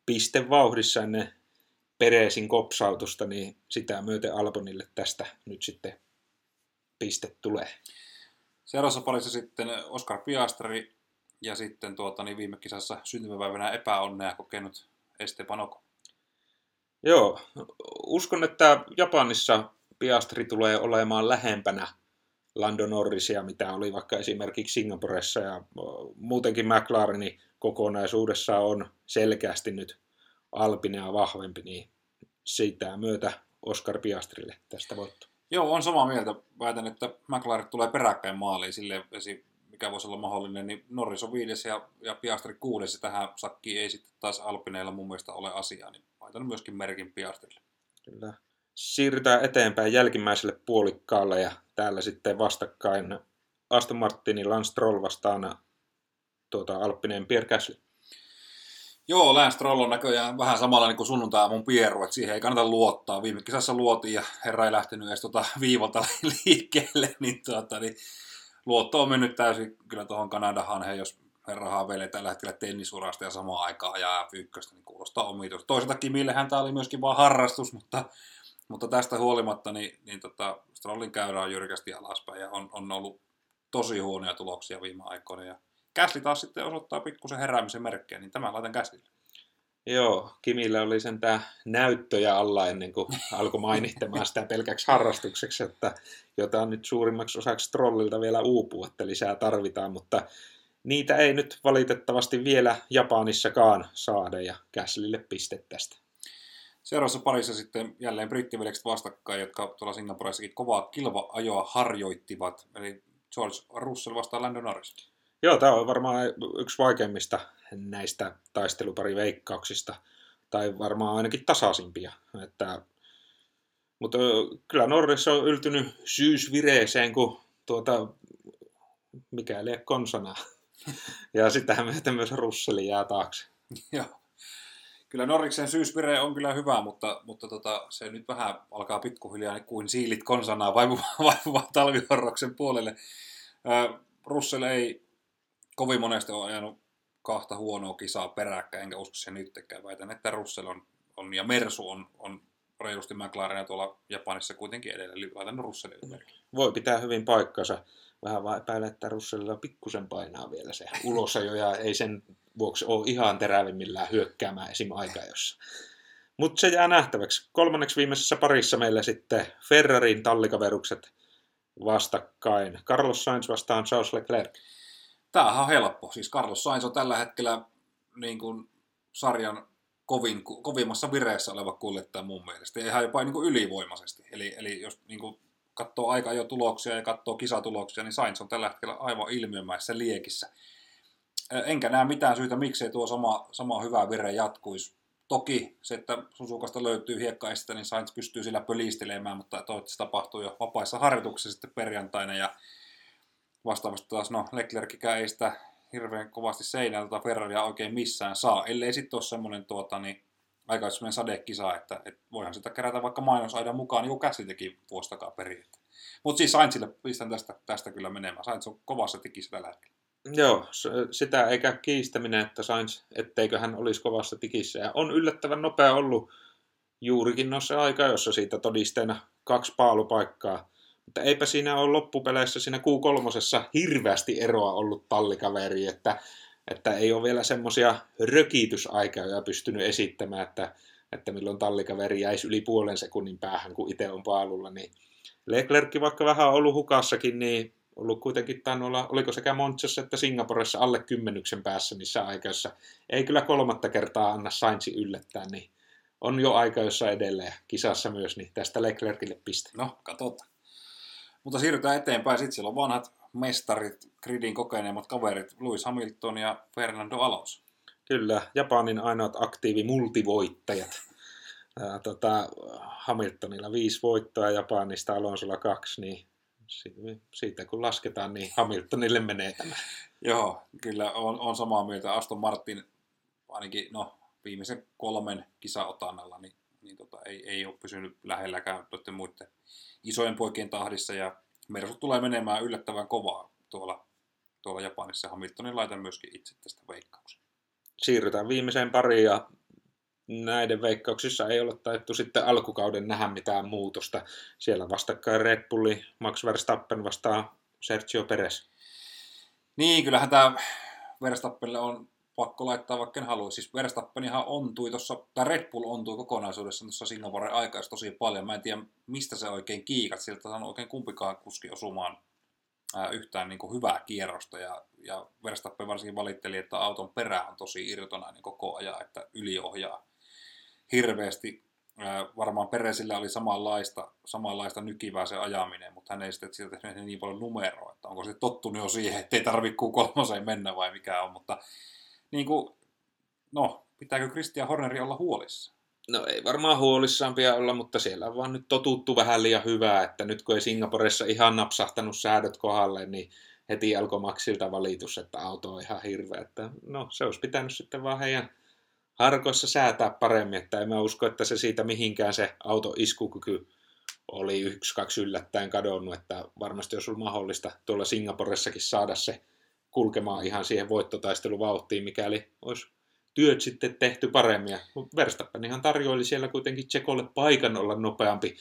pistevauhdissa ennen Peresin kopsautusta, niin sitä myöten Albonille tästä nyt sitten piste tulee. Seuraavassa parissa sitten Oscar Piastri ja sitten tuota, niin viime kisassa syntymäpäivänä epäonnea kokenut Esteban Ocon. Joo, uskon, että Japanissa Piastri tulee olemaan lähempänä Lando Norrisia, mitä oli vaikka esimerkiksi Singaporessa ja muutenkin McLarenin kokonaisuudessa on selkeästi nyt Alpinea vahvempi, niin siitä myötä Oscar Piastrille tästä voitto. Joo, on samaa mieltä. Väitän, että McLaren tulee peräkkäin maaliin sille, mikä voisi olla mahdollinen, niin Norris on viides ja, ja Piastri kuudes, ja tähän sakkiin ei sitten taas Alpineilla mun mielestä ole asiaa, niin laitan myöskin merkin Piastrille. Kyllä. Siirrytään eteenpäin jälkimmäiselle puolikkaalle ja täällä sitten vastakkain Aston Martinin Lance Stroll vastaan tuota, Alppinen Pierre Gasly. Joo, Lance Stroll on näköjään vähän samalla niin kuin sunnuntai mun pieru, että siihen ei kannata luottaa. Viime kisassa luotiin ja herra ei lähtenyt edes tuota viivalta liikkeelle, niin, tuota, niin luotto on mennyt täysin kyllä tuohon Kanadahan, he, jos herra haaveilee tällä hetkellä tennisurasta ja samaan aikaan ajaa F1, niin kuulostaa omituista. Toisaalta Kimillehän tämä oli myöskin vain harrastus, mutta, mutta tästä huolimatta niin, niin tota, Strollin käyrä on jyrkästi alaspäin ja on, on ollut tosi huonoja tuloksia viime aikoina. Ja Käsli taas sitten osoittaa pikkusen heräämisen merkkejä, niin tämä laitan Käslille. Joo, Kimillä oli sen tämä näyttöjä alla ennen kuin alkoi mainittamaan sitä pelkäksi harrastukseksi, että jota nyt suurimmaksi osaksi trollilta vielä uupuu, että lisää tarvitaan, mutta niitä ei nyt valitettavasti vielä Japanissakaan saada ja Käslille piste tästä. Seuraavassa parissa sitten jälleen brittivelekset vastakkain, jotka tuolla Singaporessakin kovaa kilva-ajoa harjoittivat, eli George Russell vastaan Landon Norris. Joo, tämä on varmaan yksi vaikeimmista näistä taistelupari-veikkauksista, tai varmaan ainakin tasaisimpia. Että, mutta kyllä Norris on yltynyt syysvireeseen, kun tuota, mikäli konsana. ja sitähän myöten myös Russeli jää taakse. Joo. Kyllä Norriksen syysvire on kyllä hyvä, mutta, mutta tota, se nyt vähän alkaa pikkuhiljaa kuin siilit konsanaa vaipuvaa, vaipuvaa talvihorroksen puolelle. Russell ei kovin monesti ole ajanut kahta huonoa kisaa peräkkäin, enkä usko sen nyttekään. Väitän, että Russell on, on ja Mersu on, on reilusti McLarenia tuolla Japanissa kuitenkin edelleen. Laitan Russellille. Voi pitää hyvin paikkansa. Vähän vaan epäilen, että Russellilla pikkusen painaa vielä se ulosajo ja ei sen vuoksi ole ihan terävimmillään hyökkäämään esim. aikajossa. Mutta se jää nähtäväksi. Kolmanneksi viimeisessä parissa meillä sitten Ferrarin tallikaverukset vastakkain. Carlos Sainz vastaan Charles Leclerc. Tämähän on helppo. Siis Carlos Sainz on tällä hetkellä niin kuin sarjan kovin, kovimmassa vireessä oleva kuljettaja mun mielestä. Ja ihan jopa niin kuin ylivoimaisesti. Eli, eli jos niin kuin katsoo aika jo tuloksia ja katsoo kisatuloksia, niin Sainz on tällä hetkellä aivan ilmiömäisessä liekissä. Enkä näe mitään syytä, miksei tuo sama, sama hyvä vire jatkuisi. Toki se, että Susukasta löytyy hiekkaista, niin Sainz pystyy sillä pölistelemään, mutta toivottavasti tapahtuu jo vapaissa harjoituksissa sitten perjantaina. Ja vastaavasti taas, no Leclercikään ei sitä hirveän kovasti seinältä Ferraria oikein missään saa, ellei sitten ole semmoinen tuota, niin, aika sadekisa, että, että voihan sitä kerätä vaikka mainosaidan mukaan, niin kuin käsi teki vuostakaan perin. Mutta siis Sainzille pistän tästä, tästä kyllä menemään. Sainz on kovassa tikissä tällä hetkellä. Joo, sitä eikä kiistäminen, että Sainz, etteikö hän olisi kovassa tikissä. Ja on yllättävän nopea ollut juurikin noissa aika, jossa siitä todisteena kaksi paalupaikkaa. Mutta eipä siinä ole loppupeleissä siinä Q3 hirveästi eroa ollut tallikaveri, että, että ei ole vielä semmoisia rökitysaikoja pystynyt esittämään, että, että milloin tallikaveri jäisi yli puolen sekunnin päähän, kun itse on paalulla. Niin Leclerc, vaikka vähän on ollut hukassakin, niin ollut kuitenkin tainnut olla, oliko sekä Montsassa että Singaporessa alle kymmenyksen päässä niissä aikaissa. Ei kyllä kolmatta kertaa anna Sainzi yllättää, niin on jo aika jossa edelleen kisassa myös, niin tästä Leclercille piste. No, katsotaan. Mutta siirrytään eteenpäin. Sitten siellä on vanhat mestarit, gridin kokeneemmat kaverit, Lewis Hamilton ja Fernando Alonso. Kyllä, Japanin ainoat aktiivi multivoittajat. tota, Hamiltonilla viisi voittoa, Japanista Alonsolla kaksi, niin siitä kun lasketaan, niin Hamiltonille menee tämä. Joo, kyllä on, on samaa mieltä. Aston Martin ainakin no, viimeisen kolmen kisaotannalla niin, niin tota, ei, ei ole pysynyt lähelläkään muiden isojen poikien tahdissa ja Mersut tulee menemään yllättävän kovaa tuolla, tuolla Japanissa. Hamiltonin laitan myöskin itse tästä veikkauksen. Siirrytään viimeiseen pariin ja näiden veikkauksissa ei ole taittu sitten alkukauden nähdä mitään muutosta. Siellä vastakkain Red Bulli, Max Verstappen vastaa Sergio Perez. Niin, kyllähän tämä Verstappenille on pakko laittaa vaikka en halua. Siis Verstappenihan ontui tuossa, tai Red Bull ontui kokonaisuudessa tuossa Singaporen aikaa tosi paljon. Mä en tiedä, mistä se oikein kiikat. Sieltä on oikein kumpikaan kuski osumaan ää, yhtään niin kuin hyvää kierrosta. Ja, ja Verstappen varsinkin valitteli, että auton perä on tosi irtonainen koko ajan, että yliohjaa hirveästi. Varmaan Peresillä oli samanlaista, samanlaista nykivää se ajaminen, mutta hän ei sitten sieltä tehnyt niin paljon numeroa, että onko se tottunut jo siihen, että ei tarvitse kolmoseen mennä vai mikä on, mutta niin kuin, no, pitääkö Christian Horneri olla huolissa? No ei varmaan huolissaan pian olla, mutta siellä on vaan nyt totuttu vähän liian hyvää, että nyt kun ei Singaporessa ihan napsahtanut säädöt kohdalle, niin heti alkoi Maxilta valitus, että auto on ihan hirveä. Että no se olisi pitänyt sitten vaan heidän harkoissa säätää paremmin, että en mä usko, että se siitä mihinkään se auto iskukyky oli yksi, kaksi yllättäen kadonnut, että varmasti olisi ollut mahdollista tuolla Singaporessakin saada se kulkemaan ihan siihen voittotaisteluvauhtiin, mikäli olisi työt sitten tehty paremmin. Verstappen ihan tarjoili siellä kuitenkin Tsekolle paikan olla nopeampi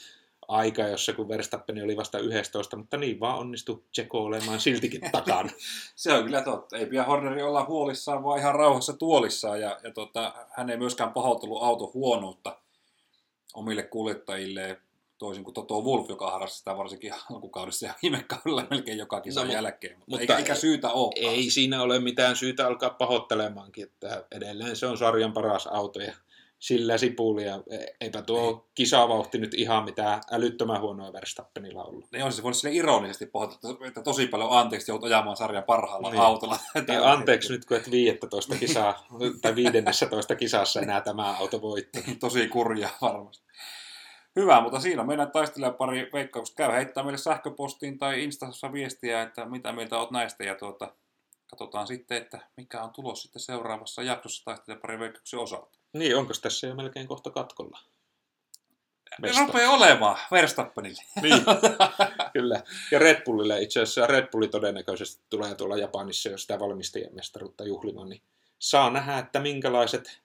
aika, jossa kun Verstappen oli vasta 11, mutta niin vaan onnistui Tseko olemaan siltikin takana. se on kyllä totta. Ei pidä Horneri olla huolissaan, vaan ihan rauhassa tuolissaan. Ja, ja tota, hän ei myöskään pahoitellut auto huonoutta omille kuljettajille toisin kuin Toto Wolf, joka harrasti sitä varsinkin alkukaudessa ja viime kaudella melkein joka kisan no, jälkeen. Mutta, mutta eikä, eikä syytä ole. Ei siinä ole mitään syytä alkaa pahoittelemaankin, että edelleen se on sarjan paras auto ja sillä sipulia. Eipä tuo kisavauhti nyt ihan mitään älyttömän huonoa Verstappenilla ollut. Niin on se voinut sille ironisesti pohtia, että tosi paljon anteeksi joudut ajamaan sarjan parhaalla niin. autolla. Ja anteeksi nyt, kun et 15 kisaa, tai 15 kisassa enää tämä auto voitti. tosi kurja varmasti. Hyvä, mutta siinä meidän taistelijan pari veikkaukset. Käy heittää meille sähköpostiin tai Instassa viestiä, että mitä mieltä olet näistä ja tuota, katsotaan sitten, että mikä on tulos sitten seuraavassa jaksossa pari veikkauksen osalta. Niin, onko tässä jo melkein kohta katkolla? Ne rupeaa olemaan Verstappenille. Niin, kyllä. Ja Red Bullille itse asiassa Red Bulli todennäköisesti tulee tuolla Japanissa, jos sitä valmistajien mestaruutta juhlimaan, niin saa nähdä, että minkälaiset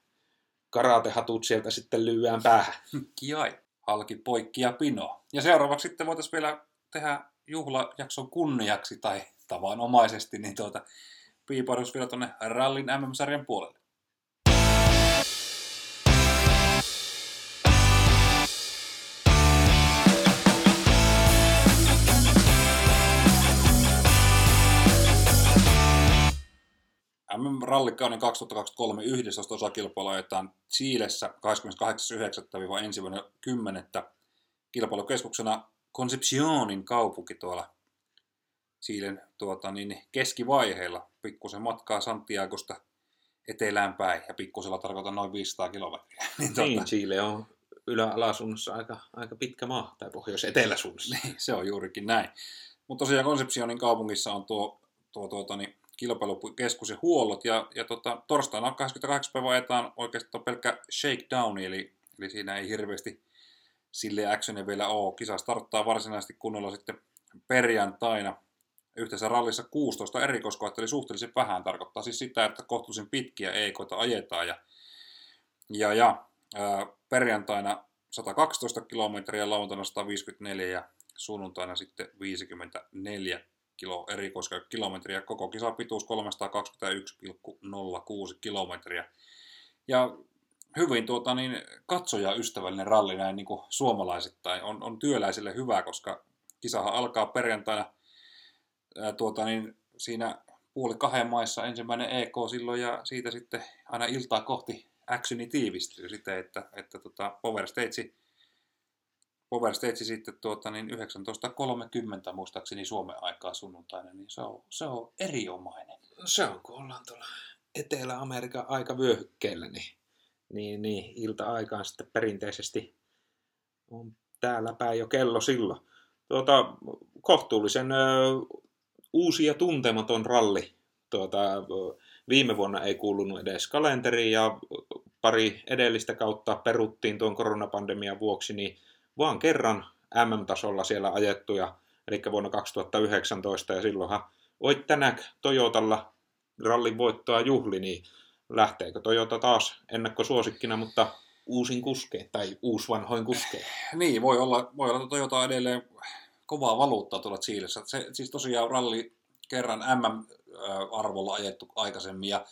karatehatut sieltä sitten lyöään päähän. Kiai. Halki poikki ja pino. Ja seuraavaksi sitten voitaisiin vielä tehdä juhlajakson kunniaksi tai tavanomaisesti, niin tuota, piipahdus vielä tuonne rallin MM-sarjan puolelle. MM-rallikauden 2023 11 osakilpailu ajetaan Chiilessä 28.9.–1.10. kilpailukeskuksena Concepcionin kaupunki tuolla Chilen tuota, niin, keskivaiheilla. Pikkusen matkaa Santiagosta etelään päin ja pikkusella tarkoitan noin 500 kilometriä. niin, tuota, niin Chile on ylä-alasuunnassa aika, aika pitkä maa, tai pohjois-eteläsuunnassa. Niin, se on juurikin näin. Mutta tosiaan Concepcionin kaupungissa on tuo, tuo tuota, niin, kilpailukeskus ja huollot. Ja, ja tota, torstaina 28. päivä ajetaan oikeastaan pelkkä shakedown, eli, eli siinä ei hirveästi sille actionia vielä ole. Kisa starttaa varsinaisesti kunnolla sitten perjantaina. Yhteensä rallissa 16 erikoiskoetta, eli suhteellisen vähän. Tarkoittaa siis sitä, että kohtuullisen pitkiä EKta ajetaan. Ja, ja, ja ää, perjantaina 112 kilometriä, lauantaina 154 ja sunnuntaina sitten 54 kilo erikoiskilometriä, koko kisapituus 321,06 kilometriä. Ja hyvin tuota, niin, katsojaystävällinen ralli näin niin kuin suomalaisittain. On, on työläisille hyvä, koska kisahan alkaa perjantaina ää, tuota, niin, siinä puoli kahden maissa ensimmäinen EK silloin ja siitä sitten aina iltaa kohti actioni tiivistyy sitten, että, että tota, Power Stage Power Stage sitten tuota, niin 19.30 muistaakseni Suomen aikaa sunnuntaina, niin se on, se on eriomainen. Se on, kun ollaan tuolla Etelä-Amerikan aikavyöhykkeellä, niin, niin, niin ilta-aikaan sitten perinteisesti on täällä päin jo kello silloin. Tuota, kohtuullisen ö, uusi ja tuntematon ralli. Tuota, viime vuonna ei kuulunut edes kalenteriin ja pari edellistä kautta peruttiin tuon koronapandemian vuoksi, niin vaan kerran MM-tasolla siellä ajettuja, eli vuonna 2019, ja silloinhan oit tänään Toyotalla rallin voittoa juhli, niin lähteekö Toyota taas ennakkosuosikkina, mutta uusin kuske tai uusvanhoin kuske? Niin, voi olla, voi olla Toyota edelleen kovaa valuuttaa tuolla Chiilessä. Se, siis tosiaan ralli kerran MM-arvolla ajettu aikaisemmin, ja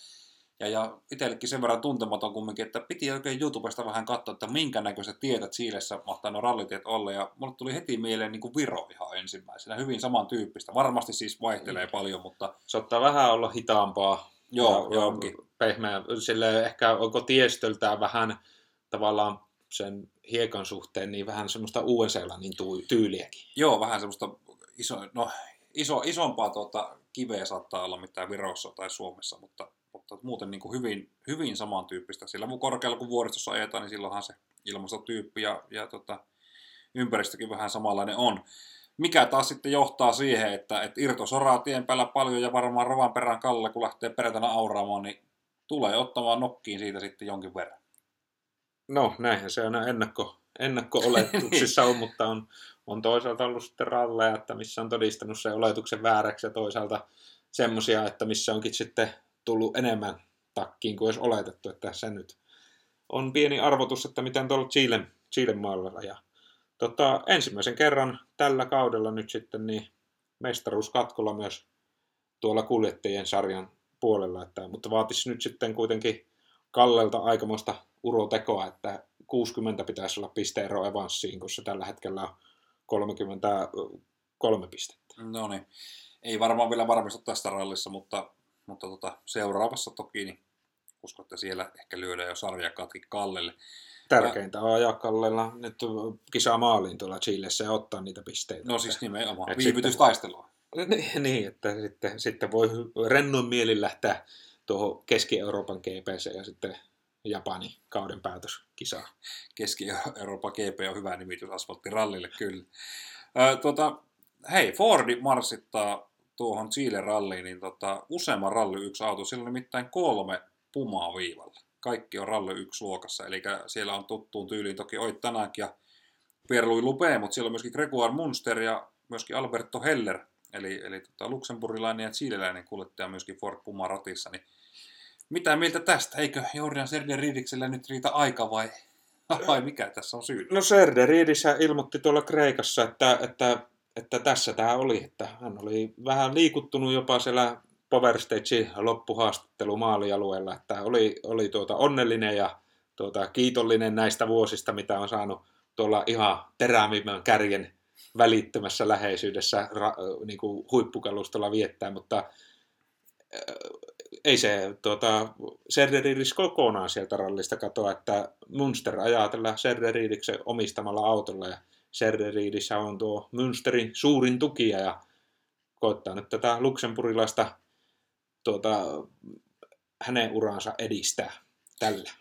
ja, ja itsellekin sen verran tuntematon kumminkin, että piti oikein YouTubesta vähän katsoa, että minkä näköiset tietät Siilessä mahtaa nuo rallitiet olla. Ja mulle tuli heti mieleen niin kuin Viro ihan ensimmäisenä. Hyvin samantyyppistä. Varmasti siis vaihtelee mm. paljon, mutta... Se ottaa vähän olla hitaampaa. Joo, ja, johonkin. Pehmeä. Sille ehkä onko tiestöltään vähän tavallaan sen hiekan suhteen niin vähän semmoista uuden tyyliäkin. Joo, vähän semmoista iso, no, iso, isompaa tuota, kiveä saattaa olla mitään Virossa tai Suomessa, mutta mutta muuten niin kuin hyvin, hyvin samantyyppistä. Sillä korkealla kun vuoristossa ajetaan, niin silloinhan se ilmastotyyppi ja, ja tota, ympäristökin vähän samanlainen on. Mikä taas sitten johtaa siihen, että, että Irto soraa tien päällä paljon ja varmaan rovan perään Kalle, kun lähtee perjantaina auraamaan, niin tulee ottamaan nokkiin siitä sitten jonkin verran. No näinhän se on ennakko, ennakko-oletuksissa on, mutta on, on toisaalta ollut sitten ralleja, että missä on todistanut se oletuksen vääräksi ja toisaalta semmoisia, että missä onkin sitten tullut enemmän takkiin kuin olisi oletettu, että se nyt on pieni arvotus, että miten tuolla Chilen, Chilen maalla ja tota, ensimmäisen kerran tällä kaudella nyt sitten niin mestaruuskatkolla myös tuolla kuljettajien sarjan puolella, että, mutta vaatisi nyt sitten kuitenkin Kallelta aikamoista urotekoa, että 60 pitäisi olla pisteero Evanssiin, kun se tällä hetkellä on 33 pistettä. No niin, ei varmaan vielä varmistu tästä rallissa, mutta mutta tota, seuraavassa toki niin uskon, että siellä ehkä lyödään jo sarja katki Kallelle. Tärkeintä on ajaa Kallella nyt kisaa maaliin tuolla Chilessä ja ottaa niitä pisteitä. No siis nimenomaan, viivytystaistelua. Sitten, niin, että sitten, sitten voi rennon mielin lähteä tuohon Keski-Euroopan GPC ja sitten Japani kauden päätöskisaa. Keski-Euroopan GP on hyvä nimitys asfalttirallille, kyllä. Ö, tuota, hei, Fordi marssittaa tuohon Chile-ralliin, niin tota, useamman ralli yksi auto, siellä on nimittäin kolme pumaa viivalla. Kaikki on ralli yksi luokassa, eli siellä on tuttuun tyyliin toki Oit Tanak ja Pierre-Louis Lupé, mutta siellä on myöskin Gregoire Munster ja myöskin Alberto Heller, eli, eli tota, luksemburilainen ja chileläinen kuljettaja myöskin Ford Puma ratissa. Niin mitä mieltä tästä? Eikö Jordan Serden Ridiksellä nyt riitä aika vai Ai mikä tässä on syy? No Serderidisä ilmoitti tuolla Kreikassa, että, että, että tässä tämä oli, että hän oli vähän liikuttunut jopa siellä Power Stage loppuhaastattelu maalialueella, että oli, oli tuota onnellinen ja tuota, kiitollinen näistä vuosista, mitä on saanut tuolla ihan terävimmän kärjen välittömässä läheisyydessä ra, niin kuin huippukalustolla viettää, mutta äh, ei se tuota, Serderidis kokonaan sieltä rallista katoa, että Münster ajaa tällä Serderidiksen omistamalla autolla ja Serderidissä on tuo Münsterin suurin tukija ja koittaa nyt tätä luksemburilaista tuota, hänen uransa edistää tällä.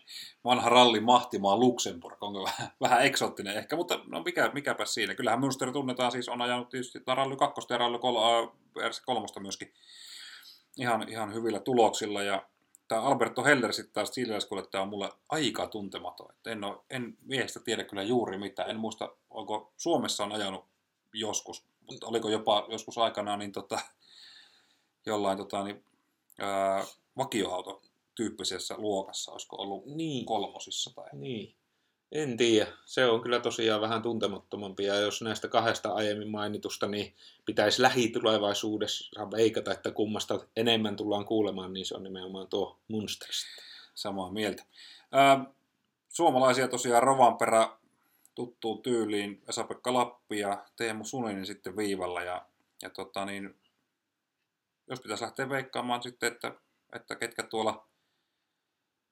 Vanha ralli mahtimaa Luxemburg, onko vähän, vähän eksoottinen ehkä, mutta no mikä, mikäpä siinä. Kyllähän Münster tunnetaan siis, on ajanut tietysti ralli 2 ja ralli 3 myöskin ihan, ihan hyvillä tuloksilla. Ja tämä Alberto Heller sitten taas tämä on mulle aika tuntematon. Että en, ole, en miehestä tiedä kyllä juuri mitään. En muista, onko Suomessa on ajanut joskus, mutta oliko jopa joskus aikanaan niin tota, jollain tota, niin, ää, vakioauto tyyppisessä luokassa, olisiko ollut niin. kolmosissa tai... Niin. En tiedä. Se on kyllä tosiaan vähän tuntemattomampi. Ja jos näistä kahdesta aiemmin mainitusta, niin pitäisi lähitulevaisuudessa veikata, että kummasta enemmän tullaan kuulemaan, niin se on nimenomaan tuo Munsterista. Samaa mieltä. Suomalaisia tosiaan Rovanperä tuttuun tyyliin Esa-Pekka Lappi ja Teemu Suninen sitten viivalla. Ja, ja tota niin, jos pitäisi lähteä veikkaamaan sitten, että, että ketkä tuolla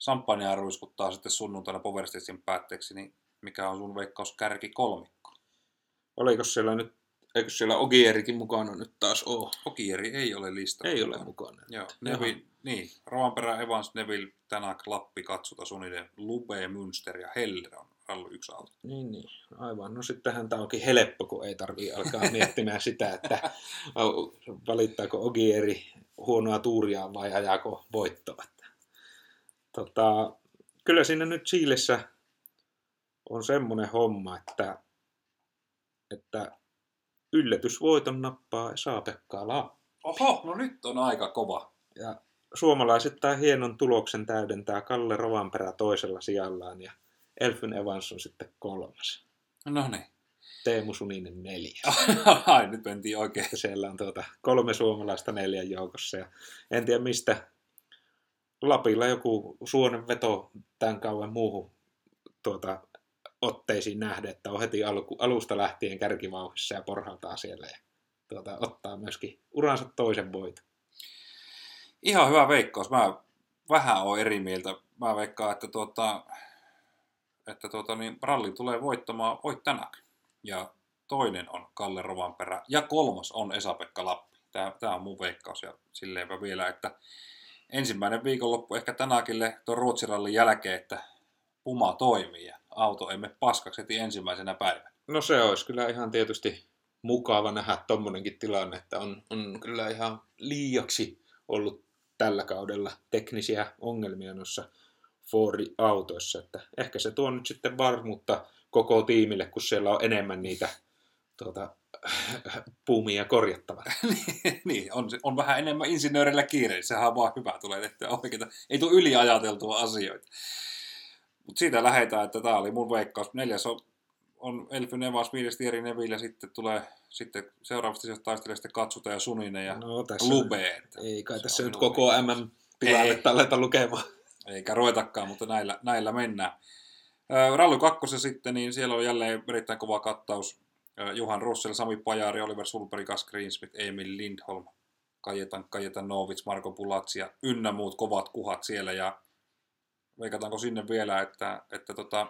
Sampania ruiskuttaa sitten sunnuntaina Power päätteeksi, niin mikä on sun veikkaus kärki kolmikko? Oliko siellä nyt, eikö siellä Ogierikin mukana nyt taas ole? Ogieri ei ole listalla. Ei ole mukana. Joo, Neville, niin, Rovanperä, Evans, Neville, Tänak, Lappi, Katsuta, Suninen, Lube, Münster ja Heller on ollut yksi auto. Niin, niin, aivan. No sittenhän tämä onkin helppo, kun ei tarvii alkaa miettimään sitä, että valittaako Ogieri huonoa tuuria vai ajaako voittoa. Tota, kyllä siinä nyt Chiilessä on semmoinen homma, että, että yllätysvoiton nappaa saa Lappi. Oho, no nyt on aika kova. Ja suomalaiset tai hienon tuloksen täydentää Kalle Rovanperä toisella sijallaan ja Elfyn Evans on sitten kolmas. No niin. Teemu Suninen neljäs. Ai, nyt mentiin oikein. Siellä on tuota kolme suomalaista neljän joukossa ja en tiedä mistä Lapilla joku veto tämän kauan muuhun tuota, otteisiin nähden, että on heti alu, alusta lähtien kärkivauhissa ja porhaltaa siellä ja tuota, ottaa myöskin uransa toisen voiton. Ihan hyvä veikkaus. Mä vähän on eri mieltä. Mä veikkaan, että, tuota, että tuota, niin ralli tulee voittamaan Voit Tänak. Ja toinen on Kalle Rovanperä. Ja kolmas on Esa-Pekka Lappi. Tämä, tämä on mun veikkaus. Ja silleenpä vielä, että ensimmäinen viikonloppu ehkä tänäkille tuon Ruotsirallin jälkeen, että Puma toimii ja auto emme paskaksi heti ensimmäisenä päivänä. No se olisi kyllä ihan tietysti mukava nähdä tommonenkin tilanne, että on, on kyllä ihan liiaksi ollut tällä kaudella teknisiä ongelmia noissa Fordi-autoissa, että ehkä se tuo nyt sitten varmuutta koko tiimille, kun siellä on enemmän niitä tuota, puumia korjattava. niin, on, on vähän enemmän insinöörillä kiire, sehän on vaan hyvä, tulee tehtyä oikeita. Ei tule yliajateltua asioita. Mutta siitä lähdetään, että tämä oli mun veikkaus. Neljäs on, on Elfy Nevas, viides Tieri Neville, ja sitten tulee sitten seuraavasti sieltä taistelee sitten Katsuta ja Suninen ja no, tässä Lube. Ei kai tässä nyt koko MM-tilannetta aleta lukemaan. Eikä ruvetakaan, mutta näillä, näillä mennään. Rallu 2 sitten, niin siellä on jälleen erittäin kova kattaus Juhan Russell, Sami Pajari, Oliver Sulberg, Gas Greensmith, Emil Lindholm, Kajetan, Kajetan Novits, Marko Pulatsi ja ynnä muut kovat kuhat siellä. Ja veikataanko sinne vielä, että, että tota,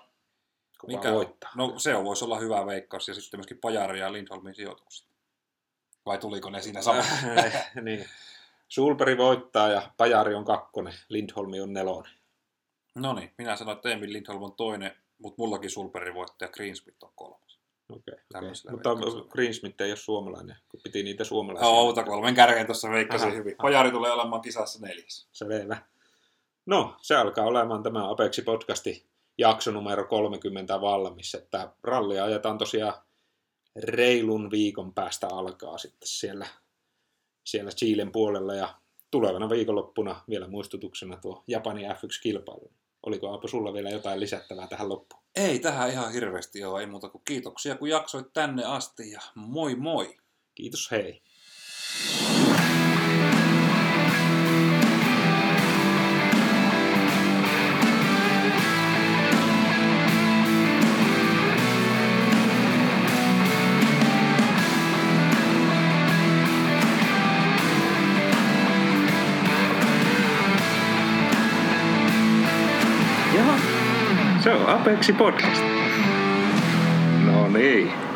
mikä, voittaa. No se on, voisi olla hyvä veikkaus ja sitten myöskin Pajari ja Lindholmin sijoitukset. Vai tuliko ne siinä samassa? niin. Sulperi voittaa ja Pajari on kakkonen, Lindholmi on nelonen. No niin, minä sanoin, että Emil Lindholm on toinen, mutta mullakin Sulperi voittaa ja Greensmith on kolmas. Okay, okay. Mutta Greensmith ei ole suomalainen, kun piti niitä suomalaisia. Joo, no, kolmen kärkeen tuossa veikkasin hyvin. Pajari tulee olemaan kisassa neljäs. Selvä. No, se alkaa olemaan tämä Apexi podcasti jakso numero 30 valmis, että rallia ajetaan tosiaan reilun viikon päästä alkaa sitten siellä, siellä Chilen puolella ja tulevana viikonloppuna vielä muistutuksena tuo Japanin F1-kilpailu. Oliko Aapo sulla vielä jotain lisättävää tähän loppuun? Ei tähän ihan hirveästi ole, ei muuta kuin kiitoksia kun jaksoit tänne asti ja moi moi! Kiitos, hei! Apexi Podcast. No niin.